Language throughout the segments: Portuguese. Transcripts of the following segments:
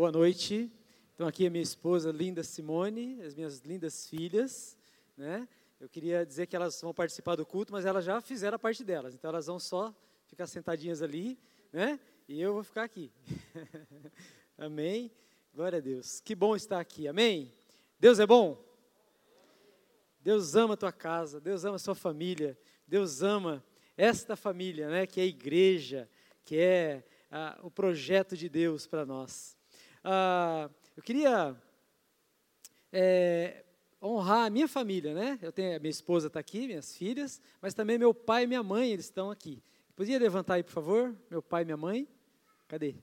boa noite. Então aqui a minha esposa linda Simone, as minhas lindas filhas, né? Eu queria dizer que elas vão participar do culto, mas elas já fizeram a parte delas. Então elas vão só ficar sentadinhas ali, né? E eu vou ficar aqui. Amém. Glória a Deus. Que bom estar aqui. Amém. Deus é bom. Deus ama a tua casa, Deus ama a sua família, Deus ama esta família, né, que é a igreja, que é ah, o projeto de Deus para nós. Ah, eu queria é, honrar a minha família, né? Eu tenho, minha esposa está aqui, minhas filhas, mas também meu pai e minha mãe, eles estão aqui. Podia levantar aí, por favor? Meu pai e minha mãe. Cadê?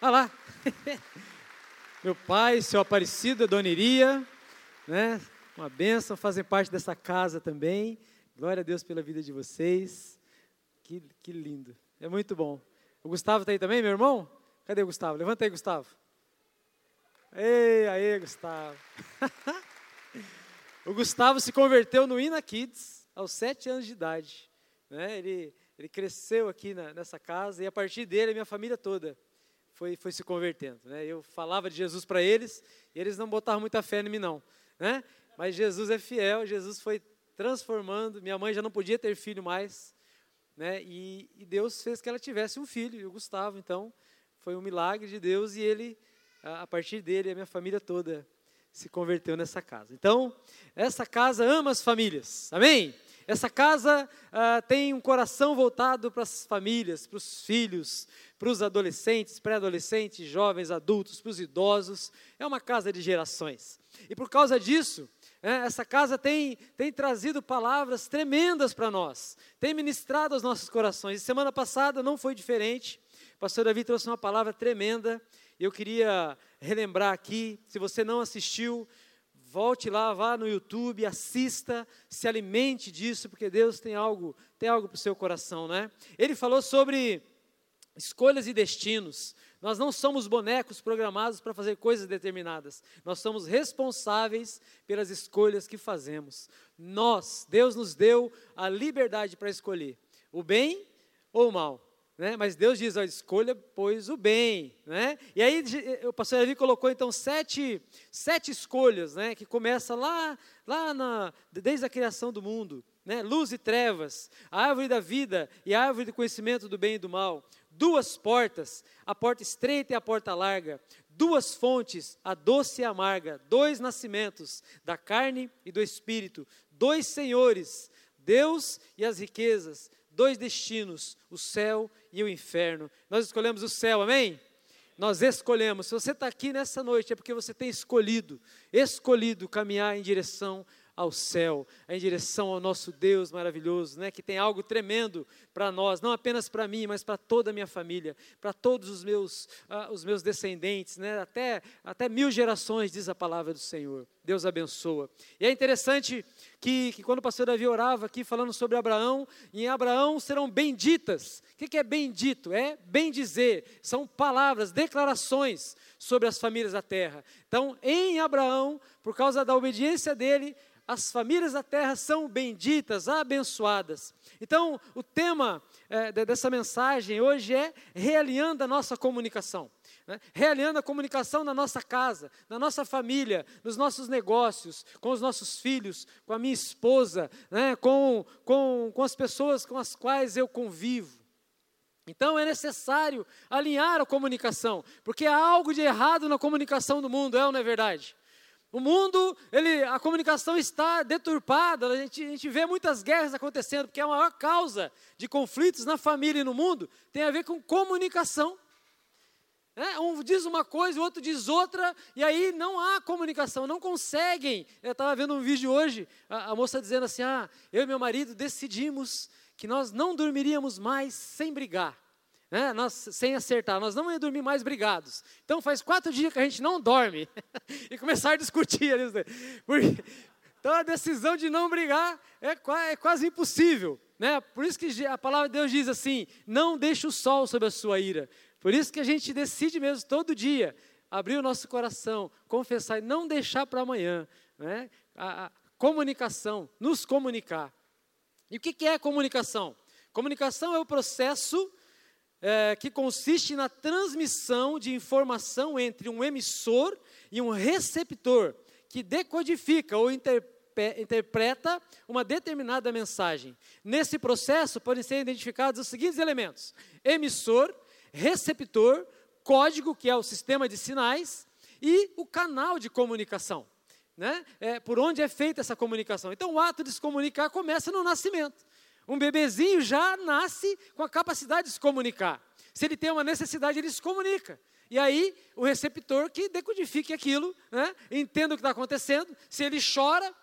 Ah lá! meu pai, seu Aparecido, Dona Iria, né? Uma bênção, fazem parte dessa casa também. Glória a Deus pela vida de vocês. Que, que lindo. É muito bom. O Gustavo está aí também, meu irmão? Cadê o Gustavo? Levanta aí, Gustavo. Ei, aí, Gustavo. o Gustavo se converteu no Ina Kids aos sete anos de idade. Né? Ele, ele cresceu aqui na, nessa casa e a partir dele, a minha família toda foi, foi se convertendo. Né? Eu falava de Jesus para eles e eles não botavam muita fé em mim, não. Né? Mas Jesus é fiel, Jesus foi transformando. Minha mãe já não podia ter filho mais. Né? E, e Deus fez que ela tivesse um filho, o Gustavo. Então, foi um milagre de Deus e ele, a partir dele, a minha família toda se converteu nessa casa. Então, essa casa ama as famílias. Amém? Essa casa ah, tem um coração voltado para as famílias, para os filhos, para os adolescentes, pré-adolescentes, jovens, adultos, para os idosos. É uma casa de gerações. E por causa disso, essa casa tem, tem trazido palavras tremendas para nós, tem ministrado aos nossos corações. E semana passada não foi diferente. O pastor Davi trouxe uma palavra tremenda. Eu queria relembrar aqui, se você não assistiu, volte lá, vá no YouTube, assista, se alimente disso, porque Deus tem algo, tem algo para o seu coração, né? Ele falou sobre escolhas e destinos. Nós não somos bonecos programados para fazer coisas determinadas. Nós somos responsáveis pelas escolhas que fazemos. Nós, Deus nos deu a liberdade para escolher o bem ou o mal. Né? Mas Deus diz, ó, escolha, pois, o bem. Né? E aí o pastor Davi colocou, então, sete, sete escolhas, né? que começa lá, lá na, desde a criação do mundo. Né? Luz e trevas, a árvore da vida e a árvore do conhecimento do bem e do mal. Duas portas, a porta estreita e a porta larga. Duas fontes, a doce e a amarga. Dois nascimentos, da carne e do espírito. Dois senhores, Deus e as riquezas dois destinos, o céu e o inferno. Nós escolhemos o céu, amém? Nós escolhemos. Se você está aqui nessa noite, é porque você tem escolhido, escolhido caminhar em direção ao céu, em direção ao nosso Deus maravilhoso, né, que tem algo tremendo para nós, não apenas para mim, mas para toda a minha família, para todos os meus, uh, os meus descendentes, né, até, até mil gerações, diz a palavra do Senhor. Deus abençoa. E é interessante que, que quando o pastor Davi orava aqui falando sobre Abraão, em Abraão serão benditas. O que, que é bendito? É bem dizer, são palavras, declarações sobre as famílias da terra. Então, em Abraão, por causa da obediência dele, as famílias da terra são benditas, abençoadas. Então, o tema é, dessa mensagem hoje é realinhando a nossa comunicação. Né? Realinhando a comunicação na nossa casa, na nossa família, nos nossos negócios, com os nossos filhos, com a minha esposa, né? com, com, com as pessoas com as quais eu convivo. Então é necessário alinhar a comunicação, porque há algo de errado na comunicação do mundo, é ou não é verdade? O mundo, ele, a comunicação está deturpada, a gente, a gente vê muitas guerras acontecendo, porque a maior causa de conflitos na família e no mundo tem a ver com comunicação. É, um diz uma coisa, o outro diz outra, e aí não há comunicação, não conseguem. Eu estava vendo um vídeo hoje, a, a moça dizendo assim: ah, eu e meu marido decidimos que nós não dormiríamos mais sem brigar né, nós, sem acertar, nós não vamos dormir mais brigados. Então faz quatro dias que a gente não dorme e começar a discutir. Porque, então a decisão de não brigar é, é quase impossível. Né? Por isso que a palavra de Deus diz assim: não deixe o sol sobre a sua ira. Por isso que a gente decide mesmo todo dia abrir o nosso coração, confessar e não deixar para amanhã. Né? A, a comunicação, nos comunicar. E o que, que é comunicação? Comunicação é o processo é, que consiste na transmissão de informação entre um emissor e um receptor, que decodifica ou interpreta uma determinada mensagem. Nesse processo podem ser identificados os seguintes elementos: emissor, receptor, código, que é o sistema de sinais, e o canal de comunicação. Né? É, por onde é feita essa comunicação. Então, o ato de se comunicar começa no nascimento. Um bebezinho já nasce com a capacidade de se comunicar. Se ele tem uma necessidade, ele se comunica. E aí, o receptor que decodifique aquilo, né? entenda o que está acontecendo. Se ele chora,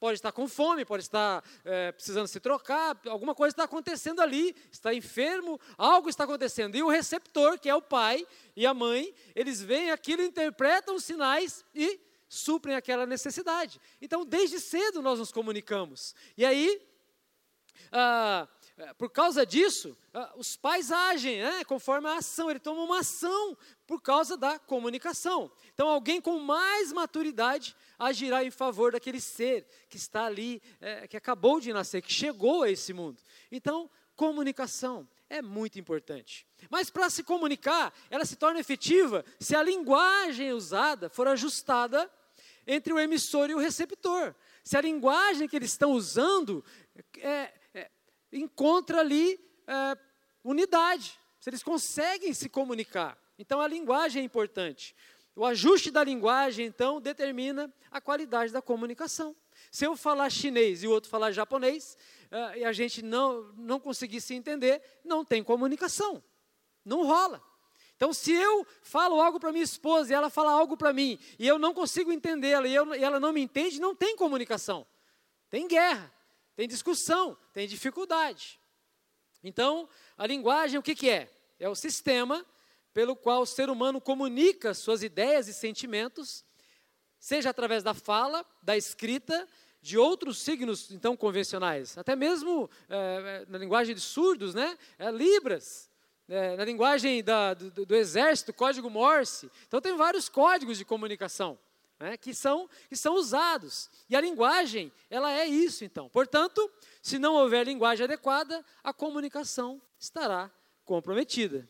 pode estar com fome, pode estar é, precisando se trocar, alguma coisa está acontecendo ali, está enfermo, algo está acontecendo. E o receptor, que é o pai e a mãe, eles veem aquilo, interpretam os sinais e suprem aquela necessidade. Então, desde cedo nós nos comunicamos. E aí, ah, por causa disso, ah, os pais agem né, conforme a ação, ele toma uma ação por causa da comunicação. Então, alguém com mais maturidade agirá em favor daquele ser que está ali, é, que acabou de nascer, que chegou a esse mundo. Então, comunicação é muito importante. Mas para se comunicar, ela se torna efetiva se a linguagem usada for ajustada entre o emissor e o receptor. Se a linguagem que eles estão usando é, encontra ali é, unidade, se eles conseguem se comunicar. Então a linguagem é importante. O ajuste da linguagem, então, determina a qualidade da comunicação. Se eu falar chinês e o outro falar japonês, uh, e a gente não, não conseguir se entender, não tem comunicação. Não rola. Então, se eu falo algo para minha esposa e ela fala algo para mim, e eu não consigo entendê-la e, e ela não me entende, não tem comunicação. Tem guerra, tem discussão, tem dificuldade. Então, a linguagem, o que, que é? É o sistema pelo qual o ser humano comunica suas ideias e sentimentos, seja através da fala, da escrita, de outros signos, então, convencionais. Até mesmo é, na linguagem de surdos, né? É, libras é, na linguagem da, do, do, exército, código Morse. Então, tem vários códigos de comunicação né, que, são, que são usados. E a linguagem, ela é isso, então. Portanto, se não houver linguagem adequada, a comunicação estará comprometida.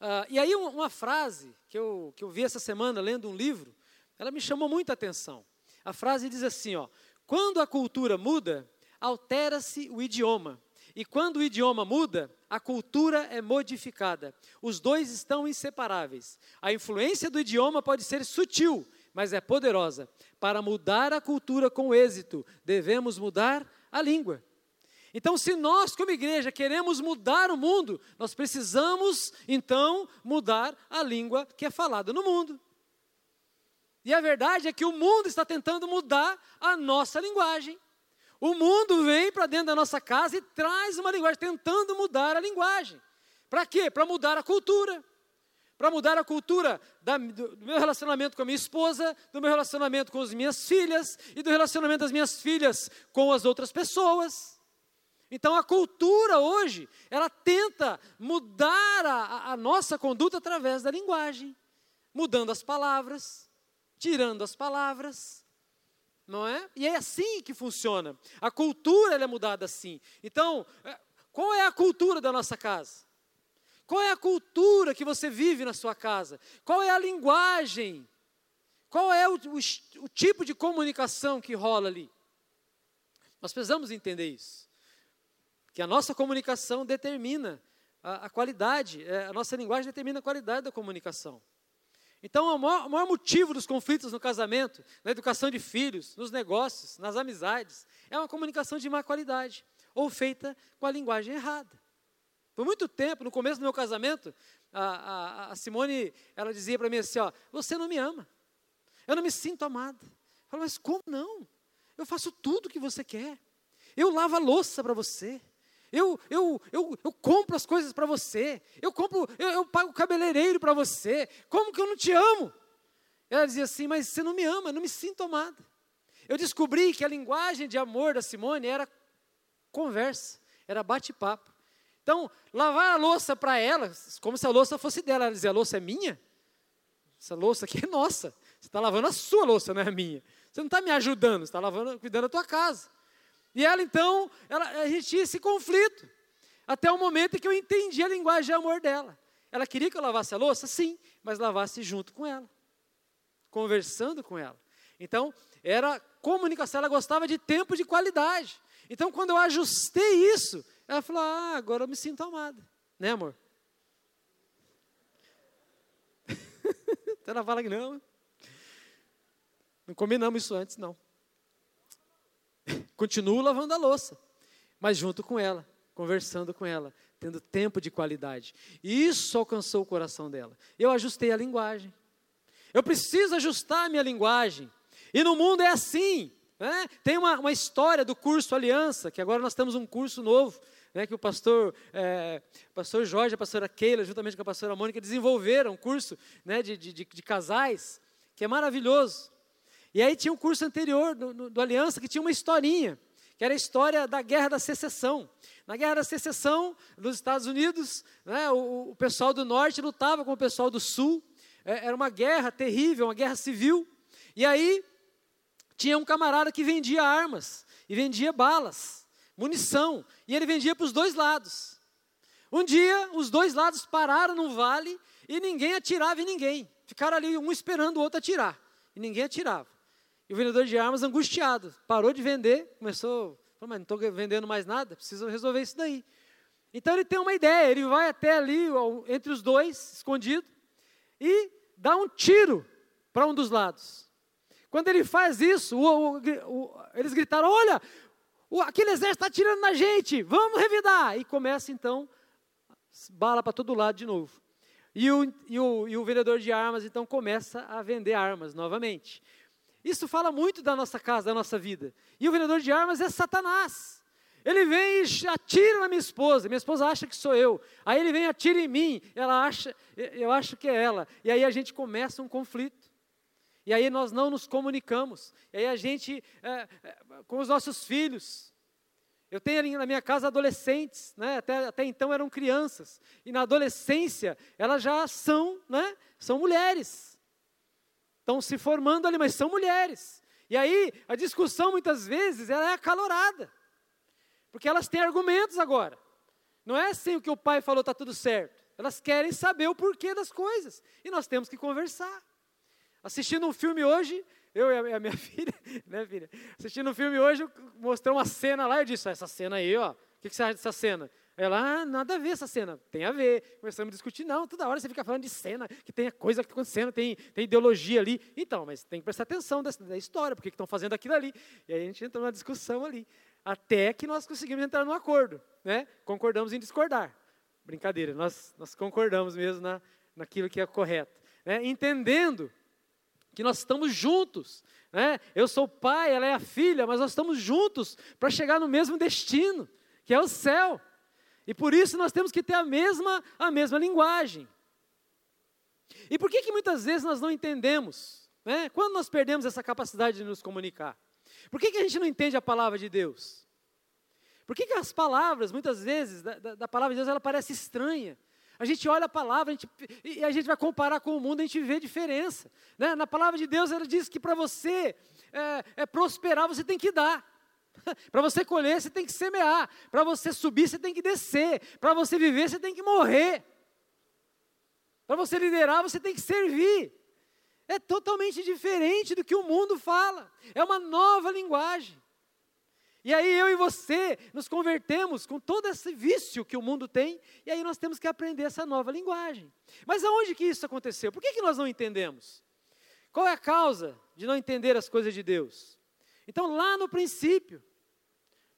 Uh, e aí, uma, uma frase que eu, que eu vi essa semana lendo um livro, ela me chamou muita atenção. A frase diz assim: ó, quando a cultura muda, altera-se o idioma. E quando o idioma muda, a cultura é modificada. Os dois estão inseparáveis. A influência do idioma pode ser sutil, mas é poderosa. Para mudar a cultura com êxito, devemos mudar a língua. Então, se nós, como igreja, queremos mudar o mundo, nós precisamos, então, mudar a língua que é falada no mundo. E a verdade é que o mundo está tentando mudar a nossa linguagem. O mundo vem para dentro da nossa casa e traz uma linguagem, tentando mudar a linguagem. Para quê? Para mudar a cultura. Para mudar a cultura da, do, meu relacionamento com a minha esposa, do meu relacionamento com as minhas filhas e do relacionamento das minhas filhas com as outras pessoas. Então a cultura hoje, ela tenta mudar a, a nossa conduta através da linguagem, mudando as palavras, tirando as palavras, não é? E é assim que funciona. A cultura é mudada assim. Então, é, qual é a cultura da nossa casa? Qual é a cultura que você vive na sua casa? Qual é a linguagem? Qual é o, o, o tipo de comunicação que rola ali? Nós precisamos entender isso. Que a nossa comunicação determina a, a qualidade, é, a nossa linguagem determina a qualidade da comunicação. Então, o maior, o maior, motivo dos conflitos no casamento, na educação de filhos, nos negócios, nas amizades, é uma comunicação de má qualidade, ou feita com a linguagem errada. Por muito tempo, no começo do meu casamento, a, a, a Simone, ela dizia para mim assim, ó, você não me ama, eu não me sinto amada. Eu falo, mas como não? Eu faço tudo o que você quer. Eu lavo a louça para você. Eu, eu, eu, eu compro as coisas para você. Eu compro, eu, eu pago o cabeleireiro para você. Como que eu não te amo? Ela dizia assim, mas você não me ama, não me sinto amada. Eu descobri que a linguagem de amor da Simone era conversa, era bate-papo. Então, lavar a louça para ela, como se a louça fosse dela. Ela dizia, a louça é minha? Essa louça aqui é nossa. Você está lavando a sua louça, não é a minha. Você não está me ajudando, você está lavando, cuidando da tua casa. E ela então, ela, a gente tinha esse conflito. Até o momento em que eu entendi a linguagem de amor dela. Ela queria que eu lavasse a louça? Sim, mas lavasse junto com ela, conversando com ela. Então, era comunicação, ela gostava de tempo de qualidade. Então, quando eu ajustei isso, ela falou: Ah, agora eu me sinto amada. Né, amor? Até ela fala que não. Não combinamos isso antes, não. Continuo lavando a louça, mas junto com ela, conversando com ela, tendo tempo de qualidade. Isso alcançou o coração dela. Eu ajustei a linguagem. Eu preciso ajustar a minha linguagem. E no mundo é assim. Né? Tem uma, uma história do curso Aliança, que agora nós temos um curso novo, né, que o pastor, é, pastor Jorge, a pastora Keila, juntamente com a pastora Mônica, desenvolveram um curso né, de, de, de, casais, que é maravilhoso. E aí tinha um curso anterior do, do, do Aliança que tinha uma historinha, que era a história da Guerra da Secessão. Na Guerra da Secessão, nos Estados Unidos, né, o, o, pessoal do Norte lutava com o pessoal do Sul. É, era uma guerra terrível, uma guerra civil. E aí tinha um camarada que vendia armas e vendia balas, munição, e ele vendia para os dois lados. Um dia, os dois lados pararam no vale e ninguém atirava em ninguém. Ficaram ali um esperando o outro atirar, e ninguém atirava. E o vendedor de armas, angustiado, parou de vender, começou, falou, mas não estou vendendo mais nada, preciso resolver isso daí. Então ele tem uma ideia, ele vai até ali, entre os dois, escondido, e dá um tiro para um dos lados. Quando ele faz isso, o, o, o, eles gritaram: Olha, aquele exército está atirando na gente, vamos revidar. E começa então, bala para todo lado de novo. E o, e, o, e o vendedor de armas então começa a vender armas novamente. Isso fala muito da nossa casa, da nossa vida. E o vendedor de armas é Satanás. Ele vem e atira na minha esposa. Minha esposa acha que sou eu. Aí ele vem e atira em mim. Ela acha, eu acho que é ela. E aí a gente começa um conflito e aí nós não nos comunicamos, e aí a gente, é, é, com os nossos filhos, eu tenho ali na minha casa adolescentes, né? até, até então eram crianças, e na adolescência elas já são, né? são mulheres, estão se formando ali, mas são mulheres, e aí a discussão muitas vezes ela é acalorada, porque elas têm argumentos agora, não é assim o que o pai falou está tudo certo, elas querem saber o porquê das coisas, e nós temos que conversar. Assistindo um filme hoje, eu e a minha filha, né, filha? Assistindo um filme hoje, mostrou uma cena lá, eu disse, essa cena aí, ó, o que, que você acha dessa cena? Ela, ah, nada a ver essa cena. Tem a ver. Começamos a discutir. Não, toda hora você fica falando de cena, que tem coisa que está acontecendo, tem, tem ideologia ali. Então, mas tem que prestar atenção dessa, da história, porque estão fazendo aquilo ali. E aí a gente entrou numa discussão ali. Até que nós conseguimos entrar num acordo. Né? Concordamos em discordar. Brincadeira, nós, nós concordamos mesmo na, naquilo que é correto. Né? Entendendo que nós estamos juntos. Né? Eu sou o pai, ela é a filha, mas nós estamos juntos para chegar no mesmo destino, que é o céu. E por isso nós temos que ter a mesma, a mesma linguagem. E por que, que muitas vezes nós não entendemos? Né? Quando nós perdemos essa capacidade de nos comunicar? Por que, que a gente não entende a palavra de Deus? Por que, que as palavras, muitas vezes, da, da, da palavra de Deus, ela parece estranha? A gente olha a palavra a gente, e a gente vai comparar com o mundo, a gente vê diferença. Né? Na palavra de Deus, ela diz que para você é, é prosperar, você tem que dar. para você colher, você tem que semear. Para você subir, você tem que descer. Para você viver, você tem que morrer. Para você liderar, você tem que servir. É totalmente diferente do que o mundo fala. É uma nova linguagem. E aí eu e você nos convertemos com todo esse vício que o mundo tem, e aí nós temos que aprender essa nova linguagem. Mas aonde que isso aconteceu? Por que, que nós não entendemos? Qual é a causa de não entender as coisas de Deus? Então, lá no princípio,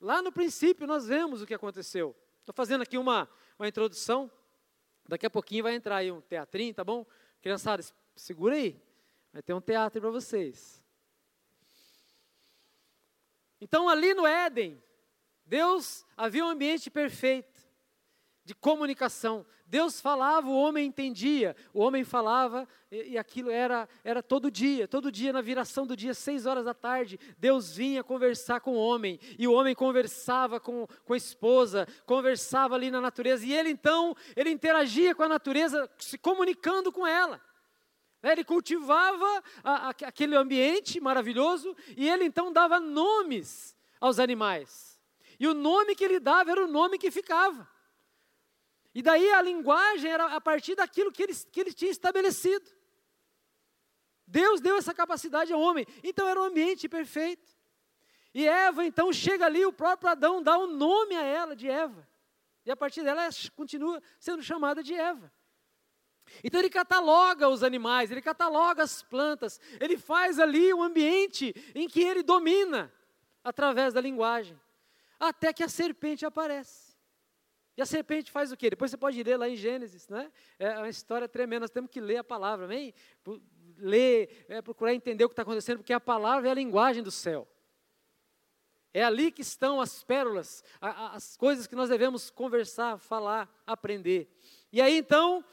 lá no princípio nós vemos o que aconteceu. Estou fazendo aqui uma, uma introdução, daqui a pouquinho vai entrar aí um teatrinho, tá bom? Criançada, segura aí, vai ter um teatro para vocês. Então, ali no Éden, Deus havia um ambiente perfeito de comunicação. Deus falava, o homem entendia, o homem falava, e, e, aquilo era, era todo dia, todo dia, na viração do dia, seis horas da tarde, Deus vinha conversar com o homem, e o homem conversava com, com a esposa, conversava ali na natureza, e ele então, ele interagia com a natureza, se comunicando com ela. Né, ele cultivava a, a, aquele ambiente maravilhoso e ele então dava nomes aos animais. E o nome que ele dava era o nome que ficava. E daí a linguagem era a partir daquilo que ele, que ele tinha estabelecido. Deus deu essa capacidade ao homem, então era um ambiente perfeito. E Eva, então, chega ali, o próprio Adão dá um nome a ela de Eva. E a partir dela ela continua sendo chamada de Eva. Então ele cataloga os animais, ele cataloga as plantas, ele faz ali um ambiente em que ele domina através da linguagem. Até que a serpente aparece. E a serpente faz o quê? Depois você pode ler lá em Gênesis, né? É uma história tremenda, nós temos que ler a palavra, amém? Ler, é, procurar entender o que está acontecendo, porque a palavra é a linguagem do céu. É ali que estão as pérolas, as coisas que nós devemos conversar, falar, aprender. E aí então,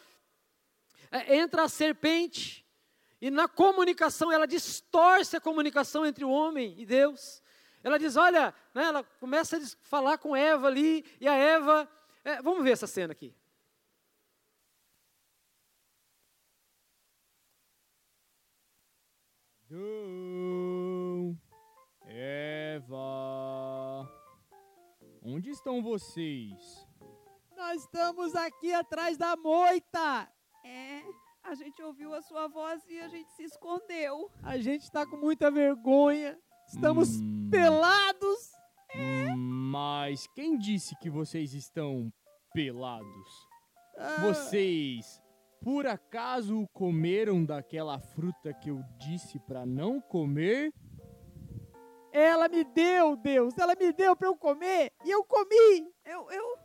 é, entra a serpente, e na comunicação, ela distorce a comunicação entre o homem e Deus. Ela diz: Olha, né, ela começa a falar com Eva ali, e a Eva. É, vamos ver essa cena aqui. Eva, onde estão vocês? Nós estamos aqui atrás da moita. É, a gente ouviu a sua voz e a gente se escondeu. A gente está com muita vergonha. Estamos hum. pelados. Mas quem disse que vocês estão pelados? Ah. Vocês por acaso comeram daquela fruta que eu disse para não comer? Ela me deu, Deus, ela me deu para eu comer e eu comi. Eu, eu,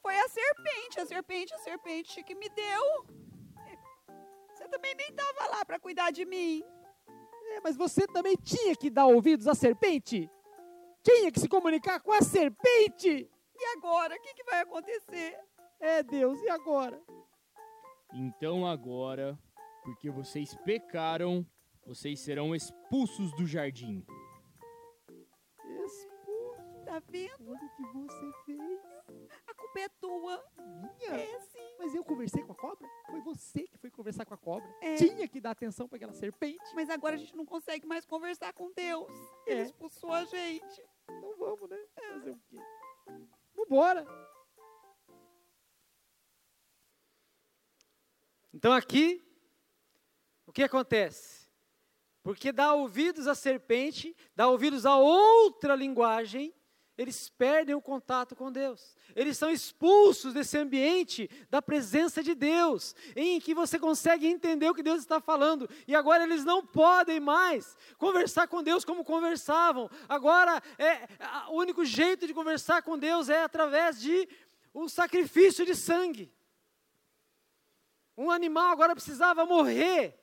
foi a serpente, a serpente, a serpente que me deu. Você também nem estava lá para cuidar de mim. É, mas você também tinha que dar ouvidos à serpente. Tinha que se comunicar com a serpente. E agora? O que, que vai acontecer? É, Deus, e agora? Então agora, porque vocês pecaram, vocês serão expulsos do jardim. Expulso? Tá vendo? o que você fez? A culpa é tua. Minha? É, sim. Mas eu conversei com a cobra? Foi você que foi conversar com a cobra. É. Tinha que dar atenção para aquela serpente. Mas agora a gente não consegue mais conversar com Deus. Ele é. expulsou a gente. Então vamos, né? É. Fazer o quê? Vambora. Então aqui, o que acontece? Porque dá ouvidos à serpente, dá ouvidos a outra linguagem, eles perdem o contato com Deus. Eles são expulsos desse ambiente da presença de Deus, em que você consegue entender o que Deus está falando. E agora eles não podem mais conversar com Deus como conversavam. Agora é o único jeito de conversar com Deus é através de um sacrifício de sangue. Um animal agora precisava morrer.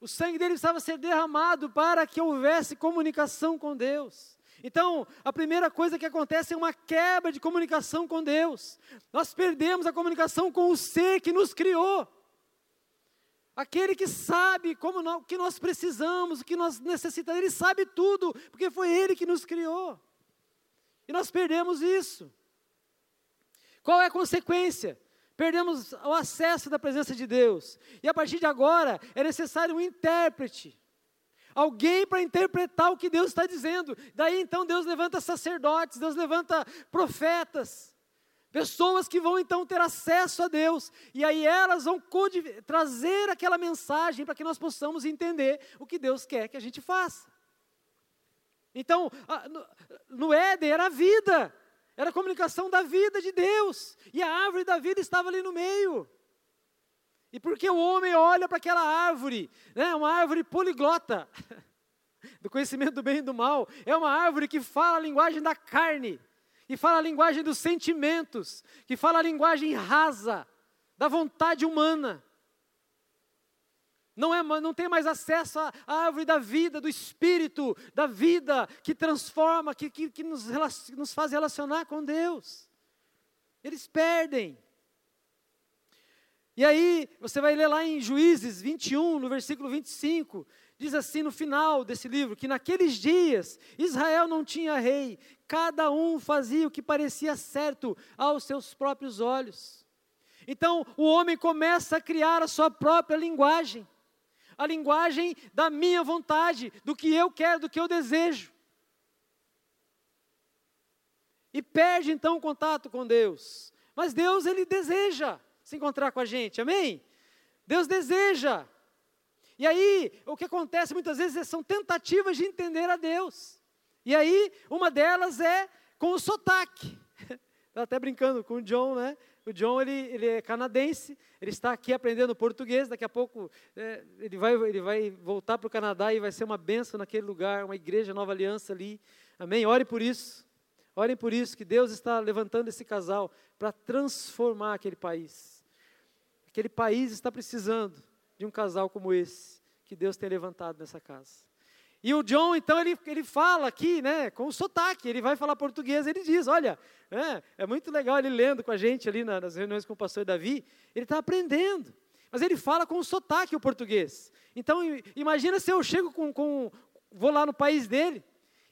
O sangue dele precisava ser derramado para que houvesse comunicação com Deus. Então, a primeira coisa que acontece é uma quebra de comunicação com Deus. Nós perdemos a comunicação com o ser que nos criou. Aquele que sabe como nós, o que nós precisamos, o que nós necessitamos, ele sabe tudo, porque foi ele que nos criou. E nós perdemos isso. Qual é a consequência? Perdemos o acesso da presença de Deus. E a partir de agora é necessário um intérprete alguém para interpretar o que Deus está dizendo. Daí então Deus levanta sacerdotes, Deus levanta profetas, pessoas que vão então ter acesso a Deus, e aí elas vão trazer aquela mensagem para que nós possamos entender o que Deus quer que a gente faça. Então, no Éden era a vida, era a comunicação da vida de Deus, e a árvore da vida estava ali no meio. E porque o homem olha para aquela árvore, né, uma árvore poliglota, do conhecimento do bem e do mal, é uma árvore que fala a linguagem da carne, que fala a linguagem dos sentimentos, que fala a linguagem rasa, da vontade humana. Não, é, não tem mais acesso à árvore da vida, do espírito, da vida que transforma, que, que, que nos, nos faz relacionar com Deus. Eles perdem. E aí, você vai ler lá em Juízes 21, no versículo 25, diz assim no final desse livro: que naqueles dias Israel não tinha rei, cada um fazia o que parecia certo aos seus próprios olhos. Então, o homem começa a criar a sua própria linguagem, a linguagem da minha vontade, do que eu quero, do que eu desejo. E perde então o contato com Deus. Mas Deus, Ele deseja se encontrar com a gente, amém? Deus deseja. E aí, o que acontece muitas vezes são tentativas de entender a Deus. E aí, uma delas é com o sotaque. Estava até brincando com o John, né? O John, ele, ele é canadense, ele está aqui aprendendo português, daqui a pouco é, ele, vai, ele vai voltar para o Canadá e vai ser uma benção naquele lugar, uma igreja, nova aliança ali. Amém? Ore por isso. Orem por isso, que Deus está levantando esse casal para transformar aquele país. Aquele país está precisando de um casal como esse, que Deus tem levantado nessa casa. E o John, então, ele, ele fala aqui, né, com o sotaque, ele vai falar português, ele diz, olha, é, é muito legal ele lendo com a gente ali nas reuniões com o pastor Davi, ele está aprendendo, mas ele fala com o sotaque o português. Então, imagina se eu chego com, com, vou lá no país dele,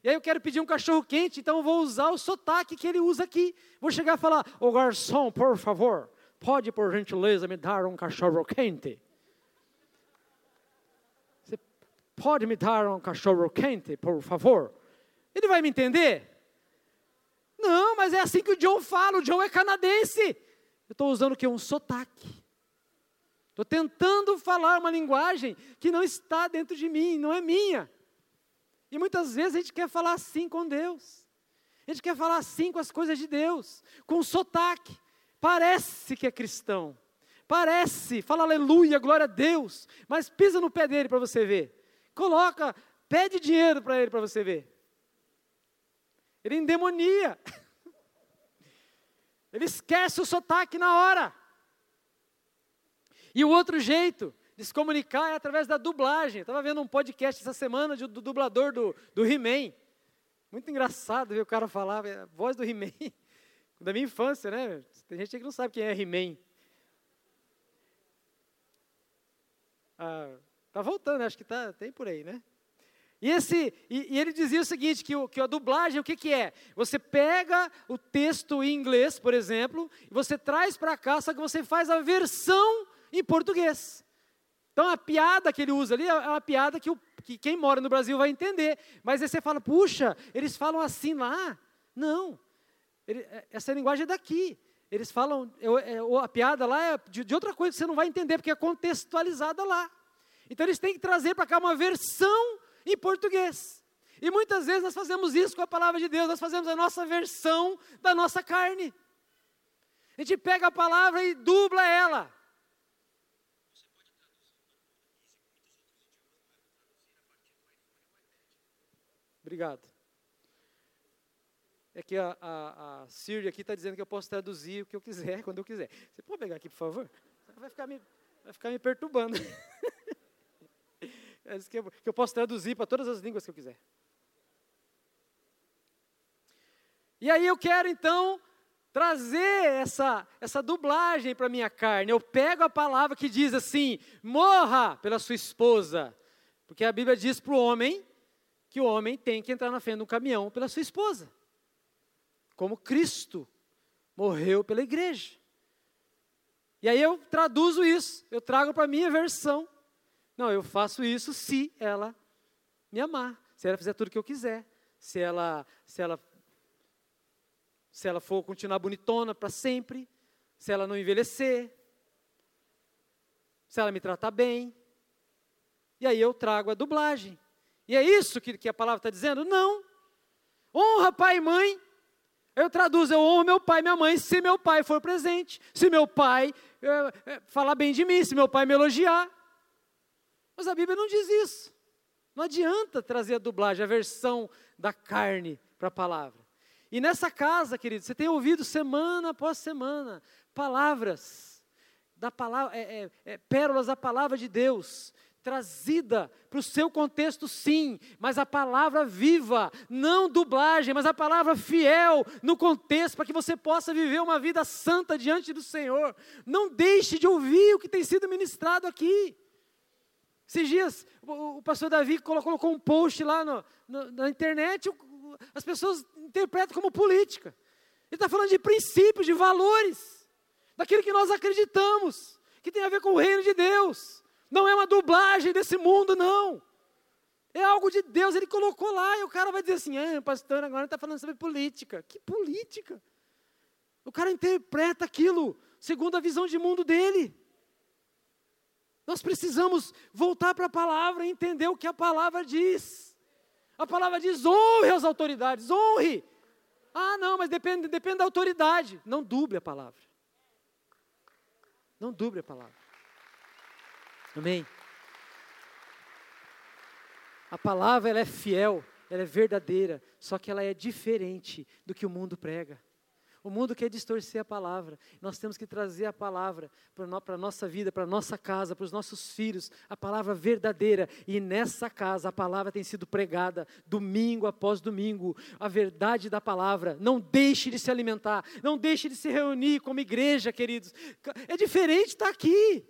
e aí eu quero pedir um cachorro quente, então eu vou usar o sotaque que ele usa aqui. Vou chegar e falar, ô garçom, por favor, pode por gentileza me dar um cachorro quente? Pode me dar um cachorro quente, por favor? Ele vai me entender? Não, mas é assim que o John fala. O John é canadense. Eu estou usando o que? Um sotaque. Estou tentando falar uma linguagem que não está dentro de mim, não é minha. E muitas vezes a gente quer falar assim com Deus. A gente quer falar assim com as coisas de Deus, com sotaque. Parece que é cristão. Parece, fala aleluia, glória a Deus, mas pisa no pé dele para você ver. Coloca, pede dinheiro para ele para você ver. Ele endemonia. Ele esquece o sotaque na hora. E o outro jeito de se comunicar é através da dublagem. Estava vendo um podcast essa semana do, do dublador do, do He-Man. Muito engraçado ver o cara falar, a voz do He-Man. Da minha infância, né? Tem gente que não sabe quem é He-Man. Ah, Está voltando, acho que tá, tem por aí, né? E, esse, e, e, ele dizia o seguinte, que, o, que a dublagem, o que, que é? Você pega o texto em inglês, por exemplo, e você traz para cá, só que você faz a versão em português. Então a piada que ele usa ali é uma piada que, o, que quem mora no Brasil vai entender. Mas aí você fala, puxa, eles falam assim lá. Não, ele, é, essa linguagem é daqui. Eles falam, é, a piada lá é de, de outra coisa que você não vai entender, porque é contextualizada lá. Então eles têm que trazer para cá uma versão em português. E muitas vezes nós fazemos isso com a palavra de Deus, nós fazemos a nossa versão da nossa carne. A gente pega a palavra e dubla ela. Obrigado. É que a, a, a Siri aqui está dizendo que eu posso traduzir o que eu quiser, quando eu quiser. Você pode pegar aqui, por favor? Vai ficar me, vai ficar me perturbando. É que eu, que eu posso traduzir para todas as línguas que eu quiser. E aí eu quero então trazer essa, essa dublagem para minha carne. Eu pego a palavra que diz assim: morra pela sua esposa. Porque a Bíblia diz para o homem que o homem tem que entrar na frente de um caminhão pela sua esposa. Como Cristo morreu pela igreja. E aí eu traduzo isso, eu trago para a minha versão. Não, eu faço isso se ela me amar, se ela fizer tudo o que eu quiser, se ela, se ela, se ela for continuar bonitona para sempre, se ela não envelhecer, se ela me tratar bem. E aí eu trago a dublagem. E é isso que, que a palavra está dizendo? Não. Honra pai e mãe. Eu traduzo, eu honro meu pai e minha mãe se meu pai for presente, se meu pai é, é, falar bem de mim, se meu pai me elogiar. Mas a Bíblia não diz isso. Não adianta trazer a dublagem, a versão da carne para a palavra. E nessa casa, querido, você tem ouvido semana após semana palavras da palavra, é, é, é, pérolas da palavra de Deus, trazida para o seu contexto, sim, mas a palavra viva, não dublagem, mas a palavra fiel no contexto, para que você possa viver uma vida santa diante do Senhor. Não deixe de ouvir o que tem sido ministrado aqui. Esses dias, o, pastor Davi colocou, um post lá no, no, na internet, as pessoas interpretam como política. Ele está falando de princípios, de valores, daquilo que nós acreditamos, que tem a ver com o reino de Deus. Não é uma dublagem desse mundo, não. É algo de Deus, ele colocou lá, e o cara vai dizer assim: ah, pastor, agora está falando sobre política. Que política? O cara interpreta aquilo segundo a visão de mundo dele. Nós precisamos voltar para a palavra e entender o que a palavra diz. A palavra diz: honre as autoridades, honre. Ah, não, mas depende, depende da autoridade. Não duble a palavra. Não duble a palavra. Amém. A palavra ela é fiel, ela é verdadeira, só que ela é diferente do que o mundo prega. O mundo quer distorcer a palavra. Nós temos que trazer a palavra para a nossa vida, para a nossa casa, para os nossos filhos, a palavra verdadeira. E nessa casa a palavra tem sido pregada domingo após domingo. A verdade da palavra. Não deixe de se alimentar. Não deixe de se reunir como igreja, queridos. É diferente estar aqui.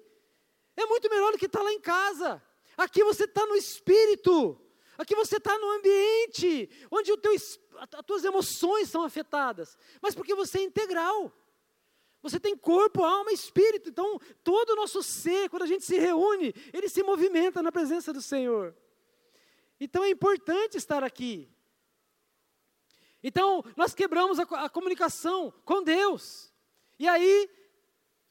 É muito melhor do que estar lá em casa. Aqui você está no espírito. Aqui você está no ambiente onde o teu, as tuas emoções são afetadas, mas porque você é integral. Você tem corpo, alma e espírito. Então, todo o nosso ser, quando a gente se reúne, ele se movimenta na presença do Senhor. Então, é importante estar aqui. Então, nós quebramos a, a comunicação com Deus. E aí,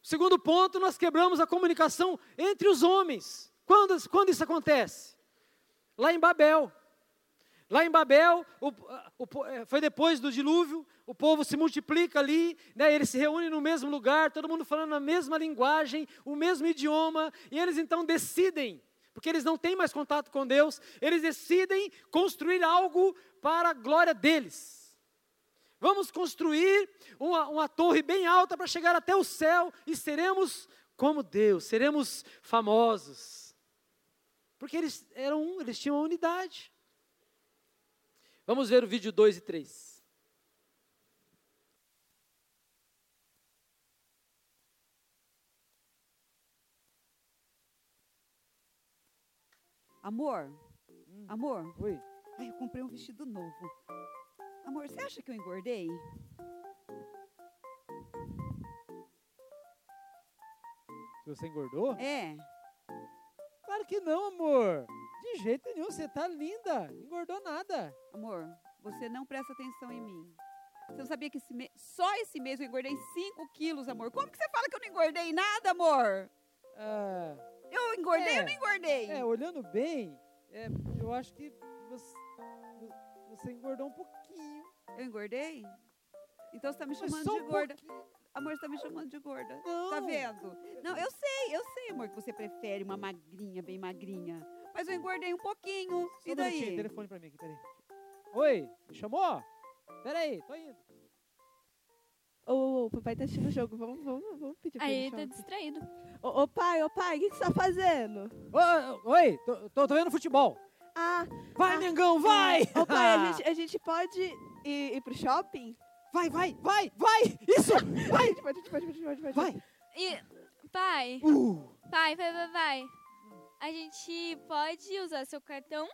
segundo ponto, nós quebramos a comunicação entre os homens. Quando, quando isso acontece? lá em Babel. Lá em Babel, o, o, foi depois do dilúvio, o povo se multiplica ali, né, eles se reúnem no mesmo lugar, todo mundo falando a mesma linguagem, o mesmo idioma, e eles então decidem, porque eles não têm mais contato com Deus, eles decidem construir algo para a glória deles. Vamos construir uma, uma torre bem alta para chegar até o céu e seremos como Deus, seremos famosos. Porque eles eram um, eles tinham uma unidade. Vamos ver o vídeo 2 e 3. Amor, hum. amor. Oi. Ai, eu comprei um vestido novo. Amor, você acha que eu engordei? Você engordou? É. Claro que não, amor. De jeito nenhum, você tá linda. Engordou nada. Amor, você não presta atenção em mim. Você não sabia que esse me... só esse mês eu engordei 5 quilos, amor. Como que você fala que eu não engordei nada, amor? Ah, eu engordei é, ou não engordei? É, olhando bem, é, eu acho que você, você engordou um pouquinho. Eu engordei? Então você tá me chamando de gorda. Pouquinho. Amor, você tá me chamando de gorda. Tá não. Tá vendo? Não, eu sei, eu sei, amor, que você prefere uma magrinha, bem magrinha. Mas eu engordei um pouquinho. Só e daí? Um telefone pra mim aqui, peraí. Oi, me chamou? Peraí, tô indo. Ô, oh, o papai tá assistindo o jogo. Vamos, vamos, vamos pedir pra Aí ele. Aí tá distraído. Ô, oh, pai, ô oh, pai, o que, que você tá fazendo? oi, tô, tô, tô vendo futebol. Ah. Vai, ah, Mengão, vai! Ô, pai, a gente, a gente pode ir, ir pro shopping? Vai, vai, vai, vai! Isso! Vai! Vai, vai, vai, vai, vai. E, pai, uh. pai, vai, vai, vai. A gente pode usar seu cartão?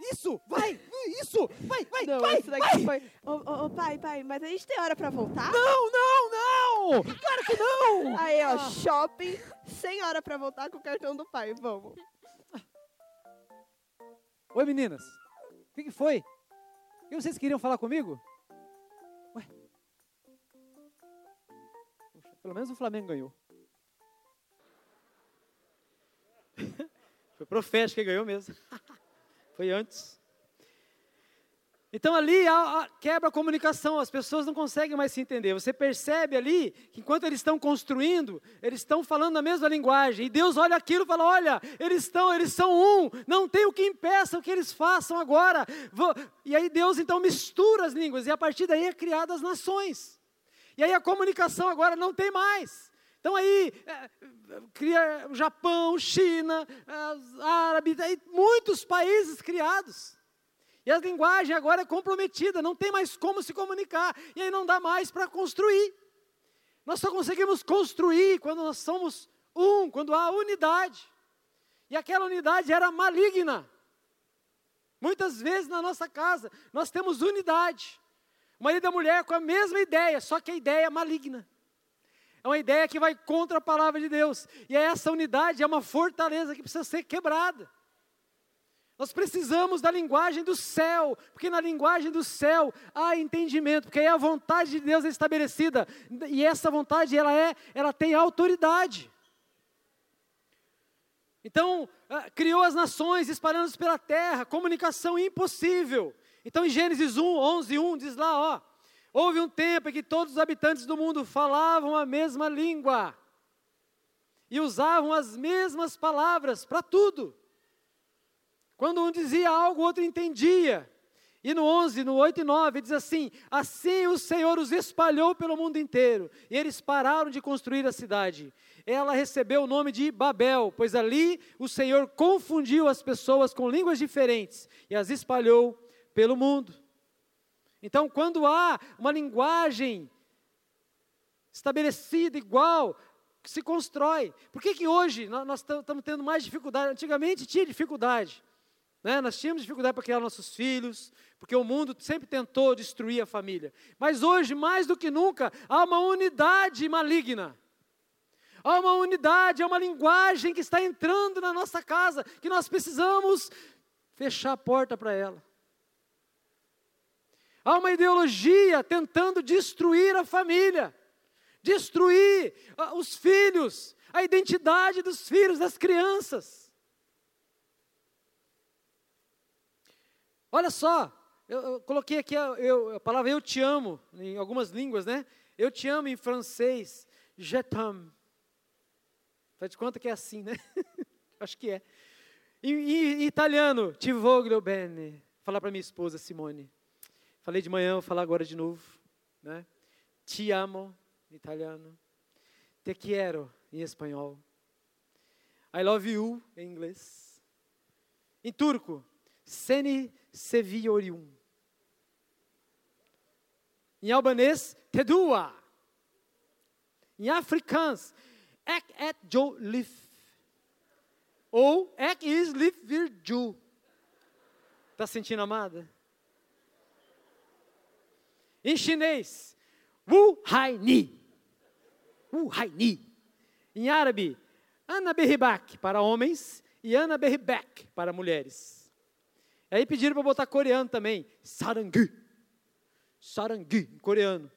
Isso! Vai! Isso! Vai, vai, não, vai! Isso daqui vai. foi. Ô, ô, ô, pai, pai, mas a gente tem hora pra voltar? Não, não, não! Claro que não! Aí, ó, oh. shopping, sem hora pra voltar com o cartão do pai. Vamos. Oi, meninas. O que, que foi? O que vocês queriam falar comigo? Pelo menos o Flamengo ganhou. Foi profético que ganhou mesmo. Foi antes. Então ali quebra a comunicação, as pessoas não conseguem mais se entender. Você percebe ali que enquanto eles estão construindo, eles estão falando a mesma linguagem. E Deus olha aquilo e fala: olha, eles estão, eles são um, não tem o que impeça o que eles façam agora. Vou... E aí Deus então mistura as línguas, e a partir daí é criada as nações. E aí a comunicação agora não tem mais. Então aí é, cria o Japão, China, árabes, aí muitos países criados. E a linguagem agora é comprometida, não tem mais como se comunicar. E aí não dá mais para construir. Nós só conseguimos construir quando nós somos um, quando há unidade. E aquela unidade era maligna. Muitas vezes na nossa casa nós temos unidade. O marido e a mulher com a mesma ideia, só que a ideia é maligna. É uma ideia que vai contra a palavra de Deus. E essa unidade é uma fortaleza que precisa ser quebrada. Nós precisamos da linguagem do céu, porque na linguagem do céu há entendimento, porque aí a vontade de Deus é estabelecida, e essa vontade ela é, ela tem autoridade. Então, ah, criou as nações espalhando-se pela terra, comunicação impossível. Então, em Gênesis 1, 11, 1, diz lá, ó, houve um tempo em que todos os habitantes do mundo falavam a mesma língua e usavam as mesmas palavras para tudo. Quando um dizia algo, o outro entendia. E no 11, no 8 e 9, diz assim: Assim o Senhor os espalhou pelo mundo inteiro, e eles pararam de construir a cidade. Ela recebeu o nome de Babel, pois ali o Senhor confundiu as pessoas com línguas diferentes e as espalhou pelo mundo. Então, quando há uma linguagem estabelecida igual, se constrói. Por que, que hoje nós estamos tendo mais dificuldade? Antigamente tinha dificuldade. Né? Nós tínhamos dificuldade para criar nossos filhos, porque o mundo sempre tentou destruir a família. Mas hoje, mais do que nunca, há uma unidade maligna. Há uma unidade, há uma linguagem que está entrando na nossa casa, que nós precisamos fechar a porta para ela. Há uma ideologia tentando destruir a família, destruir ah, os filhos, a identidade dos filhos, das crianças. Olha só, eu, eu coloquei aqui a, eu, a, palavra eu te amo, em algumas línguas, né? Eu te amo em francês, je t'aime. Faz de conta que é assim, né? Acho que é. Em, em, italiano, ti voglio bene. Falar para minha esposa Simone. Falei de manhã, vou falar agora de novo. Né? Ti amo, em italiano. Te quiero, em espanhol. I love you, em inglês. Em turco, seni seviorium. Em albanês, tedua. Em africans, ek et jo lif. Ou ek is lif vir ju. Está sentindo amada? Em chinês, wu hai ni. Wu hai ni. Em árabe, ana berribak para homens e ana berribek para mulheres. Aí pediram para botar coreano também. Sarangu. Sarangu, em coreano.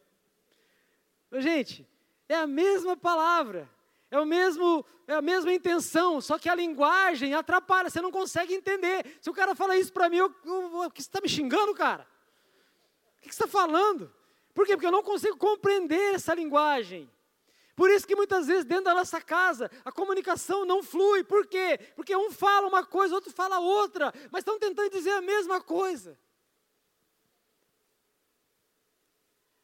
Gente, é a mesma palavra. É, o mesmo, é a mesma intenção, só que a linguagem atrapalha, você não consegue entender. Se o cara fala isso para mim, eu, eu, você está me xingando, cara? O que você está falando? Por quê? Porque eu não consigo compreender essa linguagem. Por isso que muitas vezes dentro da nossa casa a comunicação não flui. Por quê? Porque um fala uma coisa, outro fala outra, mas estão tentando dizer a mesma coisa.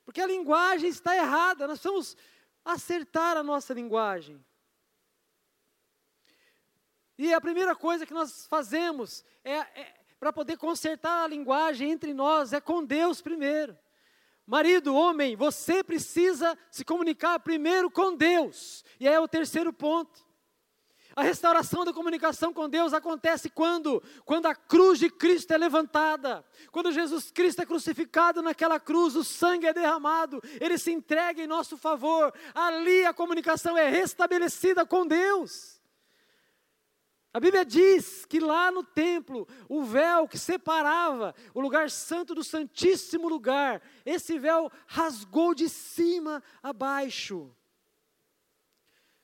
Porque a linguagem está errada, nós precisamos acertar a nossa linguagem. E a primeira coisa que nós fazemos é, é para poder consertar a linguagem entre nós é com Deus primeiro. Marido, homem, você precisa se comunicar primeiro com Deus. E é o terceiro ponto. A restauração da comunicação com Deus acontece quando? Quando a cruz de Cristo é levantada, quando Jesus Cristo é crucificado naquela cruz, o sangue é derramado, ele se entrega em nosso favor, ali a comunicação é restabelecida com Deus. A Bíblia diz que lá no templo, o véu que separava o lugar santo do santíssimo lugar, esse véu rasgou de cima a baixo.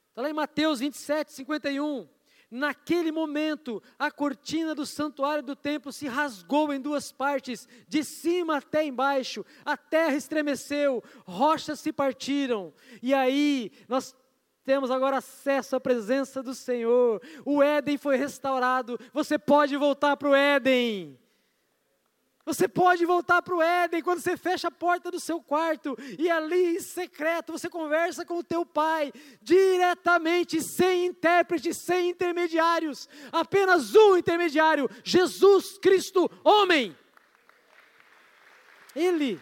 Está lá em Mateus 27, 51. Naquele momento, a cortina do santuário do templo se rasgou em duas partes, de cima até embaixo, a terra estremeceu, rochas se partiram, e aí nós temos agora acesso à presença do Senhor. O Éden foi restaurado. Você pode voltar para o Éden. Você pode voltar para o Éden quando você fecha a porta do seu quarto e ali em secreto você conversa com o teu pai diretamente, sem intérprete, sem intermediários, apenas um intermediário, Jesus Cristo, homem. Ele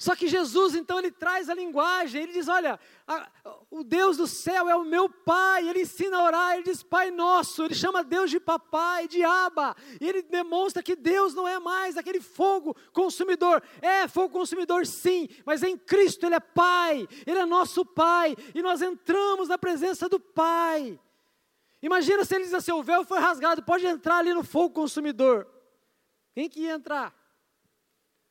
Só que Jesus, então, ele traz a linguagem, ele diz: Olha, a, o Deus do céu é o meu Pai, ele ensina a orar, ele diz Pai Nosso, ele chama Deus de Papai, de Aba, e ele demonstra que Deus não é mais aquele fogo consumidor. É fogo consumidor, sim, mas em Cristo ele é Pai, ele é nosso Pai, e nós entramos na presença do Pai. Imagina se ele diz assim: o véu foi rasgado, pode entrar ali no fogo consumidor. Quem que ia entrar?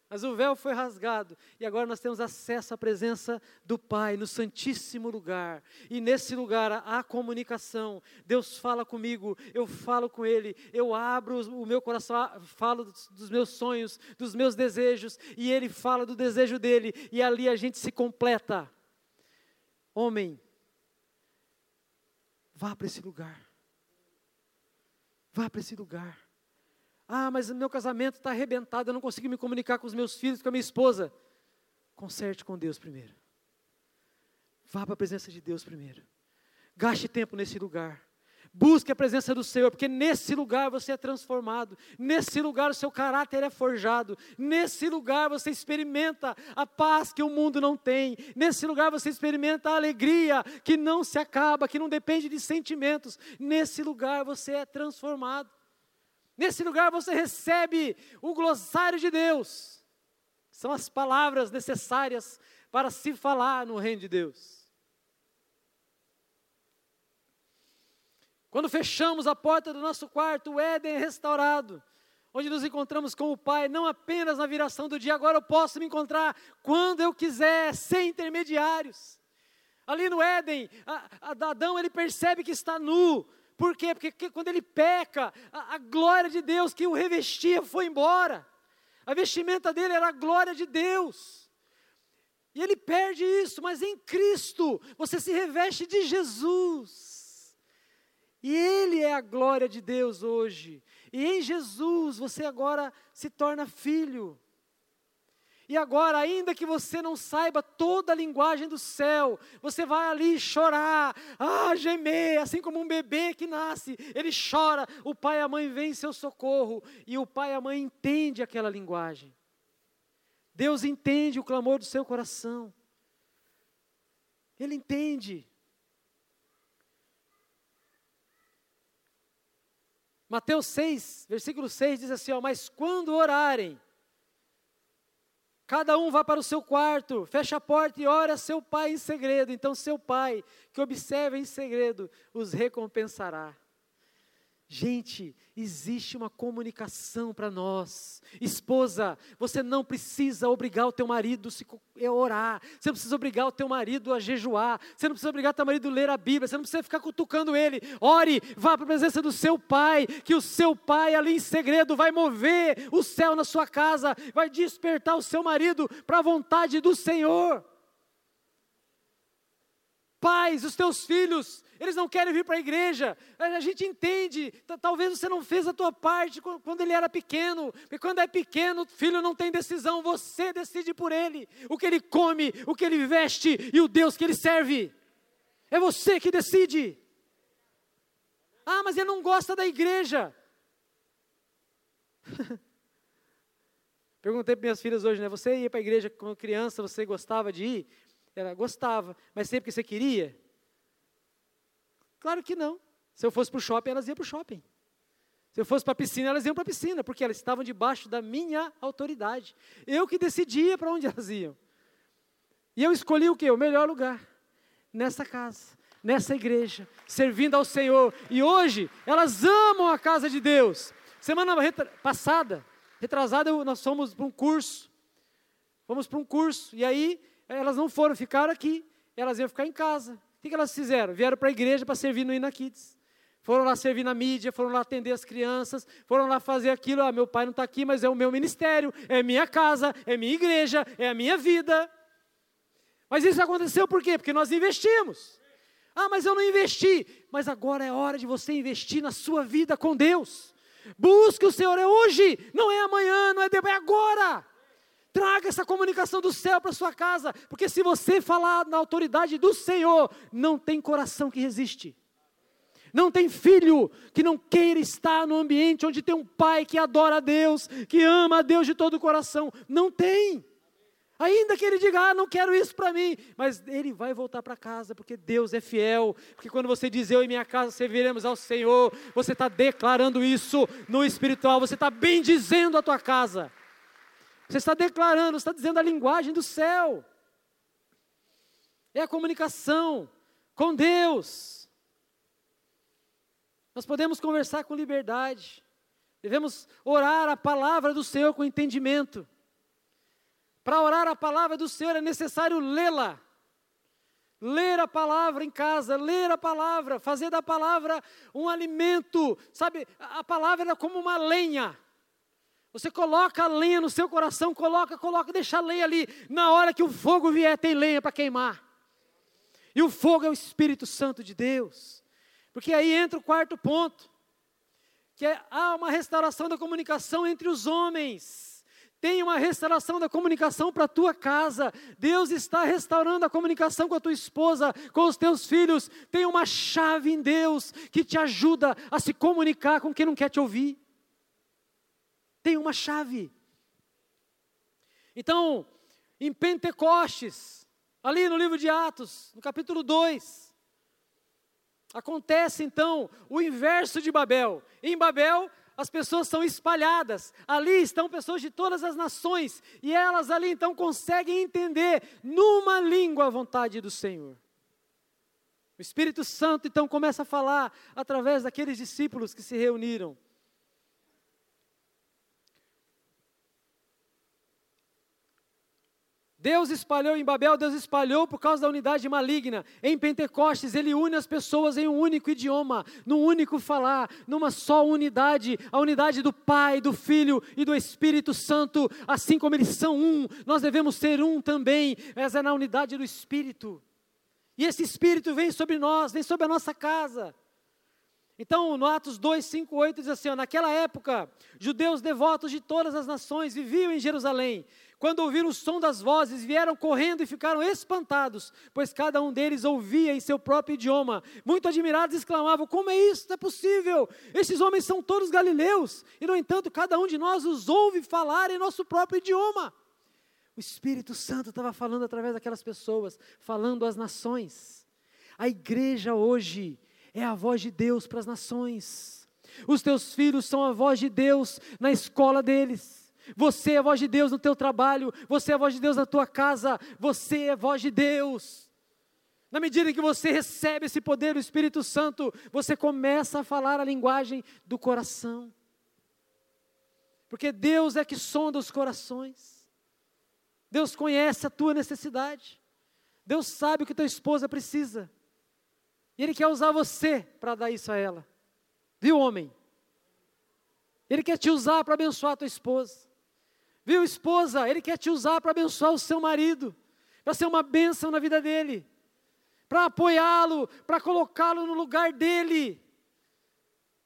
Mas o véu foi rasgado e agora nós temos acesso à presença do Pai no Santíssimo lugar. E nesse lugar há comunicação. Deus fala comigo, eu falo com Ele, eu abro o meu coração, falo dos meus sonhos, dos meus desejos, e Ele fala do desejo dele, e ali a gente se completa. Homem, vá para esse lugar. Vá para esse lugar. Ah, mas o meu casamento está arrebentado, eu não consigo me comunicar com os meus filhos, com a minha esposa. Conserte com Deus primeiro. Vá para a presença de Deus primeiro. Gaste tempo nesse lugar. Busque a presença do Senhor, porque nesse lugar você é transformado, nesse lugar o seu caráter é forjado, nesse lugar você experimenta a paz que o mundo não tem, nesse lugar você experimenta a alegria que não se acaba, que não depende de sentimentos, nesse lugar você é transformado. Nesse lugar você recebe o glossário de Deus. São as palavras necessárias para se falar no reino de Deus. Quando fechamos a porta do nosso quarto, o Éden é restaurado, onde nos encontramos com o Pai, não apenas na viração do dia, agora eu posso me encontrar quando eu quiser, sem intermediários. Ali no Éden, a, a Adão ele percebe que está nu, por quê? Porque quando ele peca, a, a glória de Deus que o revestia foi embora. A vestimenta dele era a glória de Deus. E ele perde isso, mas em Cristo você se reveste de Jesus. E Ele é a glória de Deus hoje. E em Jesus você agora se torna filho. E agora, ainda que você não saiba toda a linguagem do céu, você vai ali chorar, ah, gemer, assim como um bebê que nasce, ele chora, o pai e a mãe vêm em seu socorro, e o pai e a mãe entendem aquela linguagem. Deus entende o clamor do seu coração. Ele entende. Mateus 6, versículo 6 diz assim: ó, Mas quando orarem, Cada um vá para o seu quarto, fecha a porta e ora seu pai em segredo. Então, seu pai, que observa em segredo, os recompensará. Gente, existe uma comunicação para nós. Esposa, você não precisa obrigar o teu marido a orar. Você não precisa obrigar o teu marido a jejuar. Você não precisa obrigar o teu marido a ler a Bíblia. Você não precisa ficar cutucando ele. Ore, vá para a presença do seu pai, que o seu pai ali em segredo vai mover o céu na sua casa, vai despertar o seu marido para a vontade do Senhor. Pais, os teus filhos, eles não querem vir para a igreja. A gente entende, talvez você não fez a tua parte quando ele era pequeno, porque quando é pequeno, o filho não tem decisão, você decide por ele, o que ele come, o que ele veste e o Deus que ele serve. É você que decide. Ah, mas ele não gosta da igreja. Perguntei para minhas filhas hoje, né? Você ia para a igreja quando criança, você gostava de ir? Ela gostava, mas sempre que você queria? Claro que não. Se eu fosse para o shopping, elas iam para o shopping. Se eu fosse para a piscina, elas iam para a piscina, porque elas estavam debaixo da minha autoridade. Eu que decidia para onde elas iam. E eu escolhi o quê? O melhor lugar. Nessa casa, nessa igreja, servindo ao Senhor. E hoje, elas amam a casa de Deus. Semana passada, retrasada, nós fomos para um curso. Fomos para um curso. E aí, elas não foram, ficaram aqui. Elas iam ficar em casa. O que elas fizeram? Vieram para a igreja para servir no Inakids. Foram lá servir na mídia, foram lá atender as crianças, foram lá fazer aquilo. Ah, meu pai não está aqui, mas é o meu ministério, é minha casa, é minha igreja, é a minha vida. Mas isso aconteceu por quê? Porque nós investimos. Ah, mas eu não investi. Mas agora é hora de você investir na sua vida com Deus. Busque o Senhor, é hoje, não é amanhã, não é depois, é agora. Traga essa comunicação do céu para sua casa, porque se você falar na autoridade do Senhor, não tem coração que resiste. Não tem filho que não queira estar no ambiente onde tem um pai que adora a Deus, que ama a Deus de todo o coração. Não tem. Ainda que ele diga, ah, não quero isso para mim, mas ele vai voltar para casa, porque Deus é fiel. Porque quando você diz, eu e minha casa serviremos ao Senhor, você está declarando isso no espiritual, você está bem dizendo a tua casa. Você está declarando, você está dizendo a linguagem do céu. É a comunicação com Deus. Nós podemos conversar com liberdade. Devemos orar a palavra do Senhor com entendimento. Para orar a palavra do Senhor é necessário lê-la. Ler a palavra em casa, ler a palavra, fazer da palavra um alimento. Sabe, a palavra é como uma lenha. Você coloca a lenha no seu coração, coloca, coloca, deixa a lenha ali. Na hora que o fogo vier, tem lenha para queimar. E o fogo é o Espírito Santo de Deus. Porque aí entra o quarto ponto, que é, há uma restauração da comunicação entre os homens. Tem uma restauração da comunicação para a tua casa. Deus está restaurando a comunicação com a tua esposa, com os teus filhos. Tem uma chave em Deus que te ajuda a se comunicar com quem não quer te ouvir. Tem uma chave. Então, em Pentecostes, ali no livro de Atos, no capítulo 2, acontece então o inverso de Babel. Em Babel, as pessoas são espalhadas, ali estão pessoas de todas as nações, e elas ali então conseguem entender numa língua a vontade do Senhor. O Espírito Santo então começa a falar através daqueles discípulos que se reuniram. Deus espalhou em Babel, Deus espalhou por causa da unidade maligna. Em Pentecostes, Ele une as pessoas em um único idioma, num único falar, numa só unidade, a unidade do Pai, do Filho e do Espírito Santo. Assim como eles são um, nós devemos ser um também, mas é na unidade do Espírito. E esse Espírito vem sobre nós, vem sobre a nossa casa. Então, no Atos 2, 5, 8 diz assim: ó, naquela época, judeus devotos de todas as nações viviam em Jerusalém. Quando ouviram o som das vozes, vieram correndo e ficaram espantados, pois cada um deles ouvia em seu próprio idioma. Muito admirados, exclamavam: Como é isso? É possível! Esses homens são todos galileus, e no entanto, cada um de nós os ouve falar em nosso próprio idioma. O Espírito Santo estava falando através daquelas pessoas, falando às nações. A igreja hoje é a voz de Deus para as nações. Os teus filhos são a voz de Deus na escola deles. Você é a voz de Deus no teu trabalho, você é a voz de Deus na tua casa, você é a voz de Deus. Na medida que você recebe esse poder do Espírito Santo, você começa a falar a linguagem do coração. Porque Deus é que sonda os corações. Deus conhece a tua necessidade. Deus sabe o que tua esposa precisa. E Ele quer usar você para dar isso a ela. Viu, homem? Ele quer te usar para abençoar a tua esposa. Viu, esposa? Ele quer te usar para abençoar o seu marido, para ser uma bênção na vida dele, para apoiá-lo, para colocá-lo no lugar dele.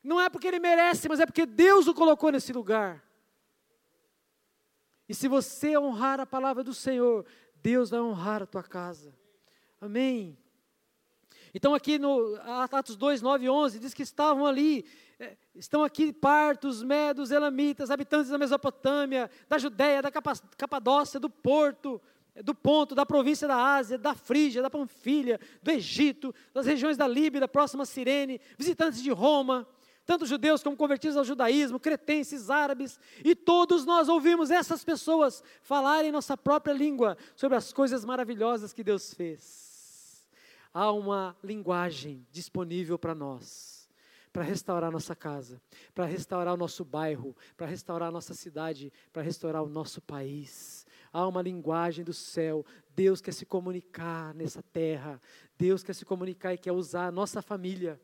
Não é porque ele merece, mas é porque Deus o colocou nesse lugar. E se você honrar a palavra do Senhor, Deus vai honrar a tua casa. Amém. Então, aqui no Atos 2, 9 e 11, diz que estavam ali é, estão aqui partos, medos, elamitas, habitantes da Mesopotâmia, da Judéia, da Capadócia, do Porto, é, do Ponto, da província da Ásia, da Frígia, da Panfilha, do Egito, das regiões da Líbia, da próxima Cirene, visitantes de Roma, tanto judeus como convertidos ao judaísmo, cretenses, árabes, e todos nós ouvimos essas pessoas falarem nossa própria língua sobre as coisas maravilhosas que Deus fez. Há uma linguagem disponível para nós para restaurar nossa casa, para restaurar o nosso bairro, para restaurar a nossa cidade, para restaurar o nosso país. Há uma linguagem do céu. Deus quer se comunicar nessa terra. Deus quer se comunicar e quer usar a nossa família.